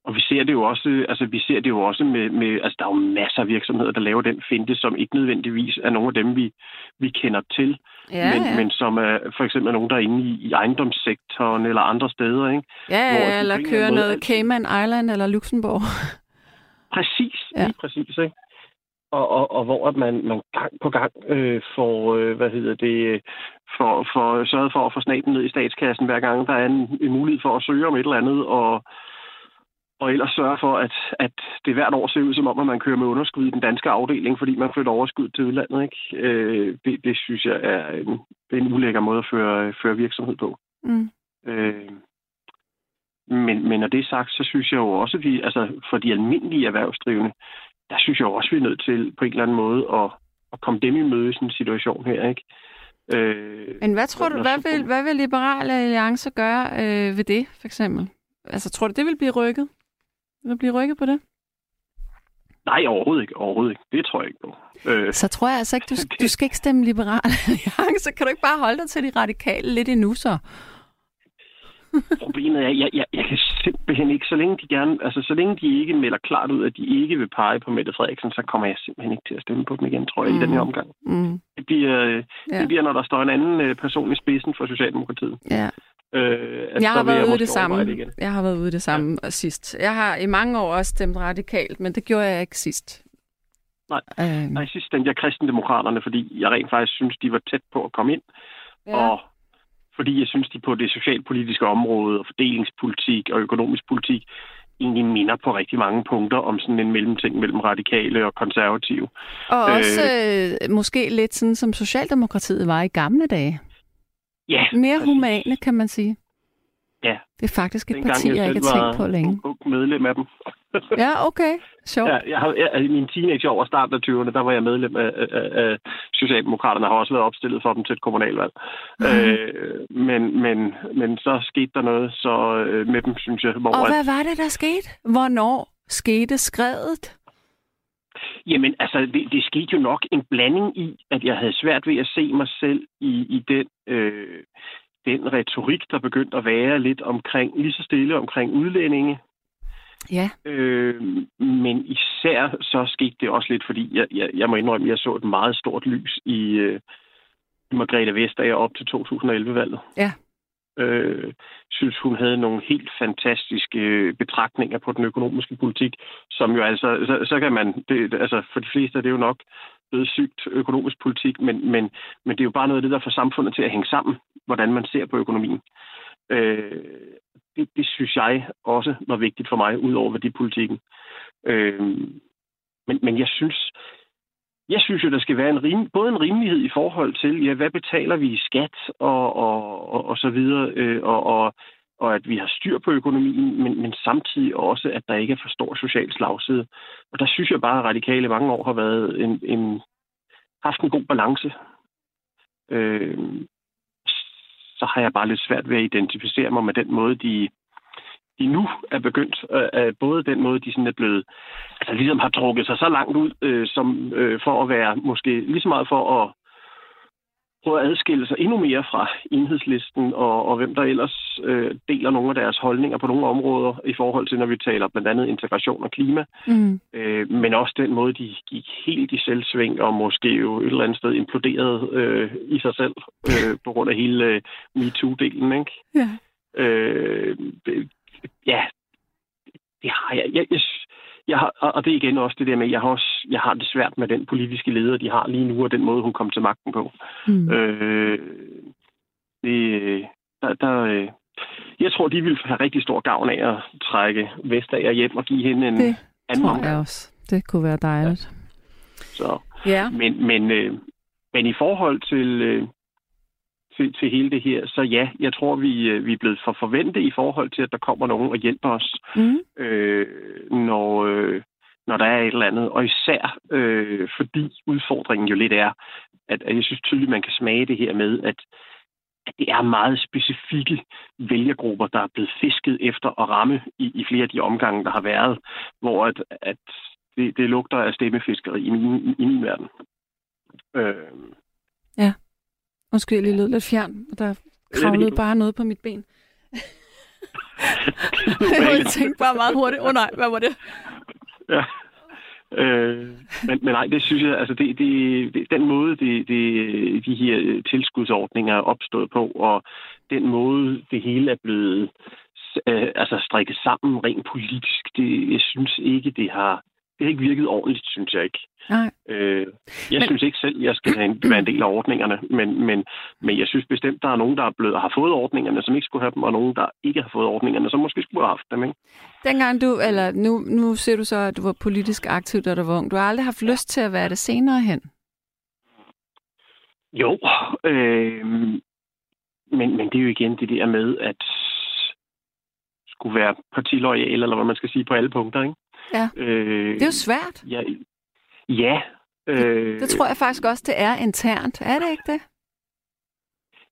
og vi ser det jo også, altså vi ser det jo også med, med, altså der er jo masser af virksomheder, der laver den finte, som ikke nødvendigvis er nogle af dem, vi, vi kender til, ja, men, ja. men som er for eksempel nogen, der er inde i, i ejendomssektoren eller andre steder, ikke? Ja, ja eller kører noget Cayman Island eller Luxembourg. Præcis, ja. lige præcis, ikke? Og, og, og hvor man, man gang på gang øh, får, øh, hvad hedder det, for, for sørget for at få snaten ned i statskassen, hver gang der er en, en mulighed for at søge om et eller andet, og og ellers sørge for, at, at det hvert år ser ud som om, at man kører med underskud i den danske afdeling, fordi man flytter overskud til udlandet. Ikke? Øh, det, det synes jeg er en, en ulækker måde at føre, føre virksomhed på. Mm. Øh, men, men når det er sagt, så synes jeg jo også, at vi, altså for de almindelige erhvervsdrivende, der synes jeg også, at vi er nødt til på en eller anden måde at, at komme dem i møde i sådan en situation her. Ikke? Øh, men hvad tror du, hvad vil, hvad vil Liberale Alliance gøre øh, ved det, for eksempel? Altså, tror du, det vil blive rykket? Vil blive rykket på det? Nej, overhovedet ikke. Overhovedet ikke. Det tror jeg ikke på. Øh, så tror jeg altså ikke, du, du skal ikke stemme liberal Så kan du ikke bare holde dig til de radikale lidt endnu så? Problemet er, at jeg, jeg, jeg kan simpelthen ikke, så længe de gerne, altså så længe de ikke melder klart ud, at de ikke vil pege på Mette Frederiksen, så kommer jeg simpelthen ikke til at stemme på dem igen, tror jeg, mm. i den her mm. omgang. Mm. Det, bliver, ja. det bliver, når der står en anden øh, person i spidsen for Socialdemokratiet. Ja. Øh, jeg har været ude det samme. Jeg har været ude det samme ja. sidst. Jeg har i mange år også stemt radikalt, men det gjorde jeg ikke sidst. Nej, øh. Nej sidst stemte jeg kristendemokraterne, fordi jeg rent faktisk synes, de var tæt på at komme ind. Ja. Og fordi jeg synes, de på det socialpolitiske område og fordelingspolitik og økonomisk politik egentlig minder på rigtig mange punkter om sådan en mellemting mellem radikale og konservative. Og også øh, måske lidt sådan, som Socialdemokratiet var i gamle dage. Ja. Mere humane, kan man sige. Ja. Det er faktisk et parti, jeg, jeg ikke har tænkt på længe. Jeg medlem af dem. ja, okay. Sjovt. Ja, jeg har, jeg, I mine teenageår og starten af 20'erne, der var jeg medlem af, af, af Socialdemokraterne, har også været opstillet for dem til et kommunalvalg. Mm. Øh, men, men, men så skete der noget så øh, med dem, synes jeg. Hvor og hvad var det, der skete? Hvornår skete skredet? Jamen, altså, det, det skete jo nok en blanding i, at jeg havde svært ved at se mig selv i, i den, øh, den retorik, der begyndte at være lidt omkring, lige så stille omkring udlændinge. Ja. Øh, men især så skete det også lidt, fordi jeg, jeg, jeg må indrømme, at jeg så et meget stort lys i, øh, Margrethe Vestager op til 2011-valget. Ja. Øh, synes, hun havde nogle helt fantastiske betragtninger på den økonomiske politik, som jo altså, så, så kan man, det, altså for de fleste er det jo nok blevet sygt økonomisk politik, men, men, men det er jo bare noget af det, der får samfundet til at hænge sammen, hvordan man ser på økonomien. Øh, det, det synes jeg også var vigtigt for mig, ud over værdipolitikken. Øh, men, men jeg synes, jeg synes jo, der skal være en rim, både en rimelighed i forhold til, ja, hvad betaler vi i skat og, og, og, og så videre, øh, og, og, og at vi har styr på økonomien, men, men samtidig også, at der ikke er for stor social slagside. Og der synes jeg bare, at radikale mange år har været en, en haft en god balance. Øh, så har jeg bare lidt svært ved at identificere mig med den måde, de, de nu er begyndt, øh, både den måde, de sådan er blevet, altså ligesom har trukket sig så langt ud, øh, som øh, for at være måske lige så meget for at prøve at adskille sig endnu mere fra enhedslisten og, og hvem der ellers øh, deler nogle af deres holdninger på nogle områder i forhold til, når vi taler blandt andet integration og klima. Mm. Øh, men også den måde, de gik helt i selvsving og måske jo et eller andet sted imploderet øh, i sig selv øh, på grund af hele øh, MeToo-delen. Ikke? Ja. Øh, ja, det har jeg. jeg, jeg jeg har, og det er igen også det der med, jeg har, også, jeg har det svært med den politiske leder, de har lige nu, og den måde, hun kom til magten på. Mm. Øh, det, der, der, øh, jeg tror, de vil have rigtig stor gavn af at trække Vestager hjem og give hende en det anden tror jeg også. Det kunne være dejligt. Ja. Så, ja. Men, men, øh, men i forhold til, øh, til, til hele det her. Så ja, jeg tror, vi, øh, vi er blevet for forventet i forhold til, at der kommer nogen og hjælper os, mm. øh, når, øh, når der er et eller andet. Og især øh, fordi udfordringen jo lidt er, at, at jeg synes tydeligt, man kan smage det her med, at, at det er meget specifikke vælgergrupper, der er blevet fisket efter at ramme i, i flere af de omgange, der har været, hvor at, at det, det lugter af stemmefiskeri i min, i min verden. Øh, ja. Undskyld, jeg lige lød lidt fjern. Der kravlede bare noget på mit ben. jeg tænkte bare meget hurtigt, åh oh, nej, hvad var det? Ja. Øh, men, men nej, det synes jeg, altså det, det, det, den måde, det, det, de her tilskudsordninger er opstået på, og den måde, det hele er blevet øh, altså strikket sammen rent politisk, det, jeg synes ikke, det har, det har ikke virket ordentligt, synes jeg ikke. Nej. Øh, jeg men... synes ikke selv, jeg skal have en, være en del af ordningerne, men, men, men jeg synes bestemt, der er nogen, der er blevet, har fået ordningerne, som ikke skulle have dem, og nogen, der ikke har fået ordningerne, som måske skulle have haft dem. Ikke? Dengang du, eller nu, nu ser du så, at du var politisk aktiv, da du var ung. Du har aldrig haft lyst til at være det senere hen? Jo, øh, men, men det er jo igen det der med, at skulle være partilojal, eller hvad man skal sige, på alle punkter, ikke? Ja. Øh, det er jo svært. Ja, ja øh, det, det tror jeg faktisk også, det er internt. Er det ikke det?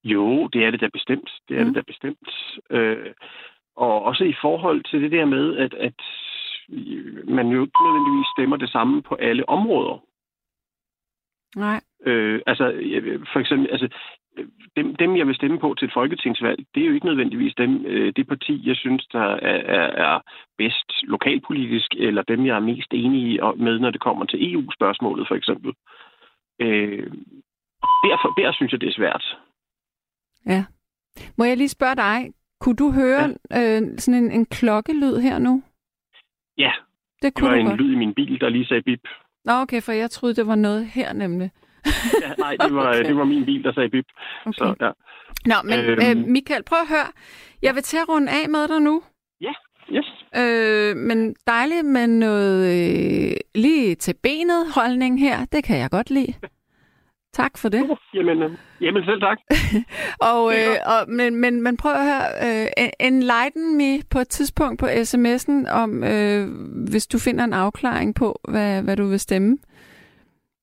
Jo, det er det da bestemt. Det er mm. det da bestemt. Øh, og også i forhold til det der med, at, at man jo ikke nødvendigvis stemmer det samme på alle områder. Nej. Øh, altså, for eksempel, altså, dem, dem, jeg vil stemme på til et folketingsvalg, det er jo ikke nødvendigvis dem, øh, det parti, jeg synes, der er, er, er bedst lokalpolitisk, eller dem, jeg er mest enig med, når det kommer til EU-spørgsmålet, for eksempel. Øh, derfor, der synes jeg, det er svært. Ja. Må jeg lige spørge dig, kunne du høre ja. øh, sådan en, en klokkelyd her nu? Ja, det, kunne det var en godt. lyd i min bil, der lige sagde bip. Nå, okay, for jeg troede, det var noget her nemlig. ja, nej, det var, okay. det var min bil, der sagde bip. Okay. Så, ja. Nå, men øhm, øh, Michael, prøv at høre. Jeg vil til at runde af med dig nu. Ja, yes. Øh, men dejligt med noget øh, lige til benet holdning her. Det kan jeg godt lide. Tak for det. Jamen, øh, jamen selv tak. og, øh, og, men, men, men prøv at høre, øh, enlighten me på et tidspunkt på sms'en, om øh, hvis du finder en afklaring på, hvad, hvad du vil stemme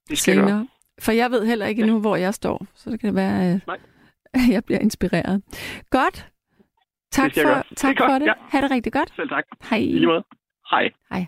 det skal senere. For jeg ved heller ikke ja. endnu, hvor jeg står, så det kan være, øh, Nej. jeg bliver inspireret. Godt. Tak for, tak det for det. Ja. Ha' det rigtig godt. Selv tak. Hej. I lige måde. Hej. Hej.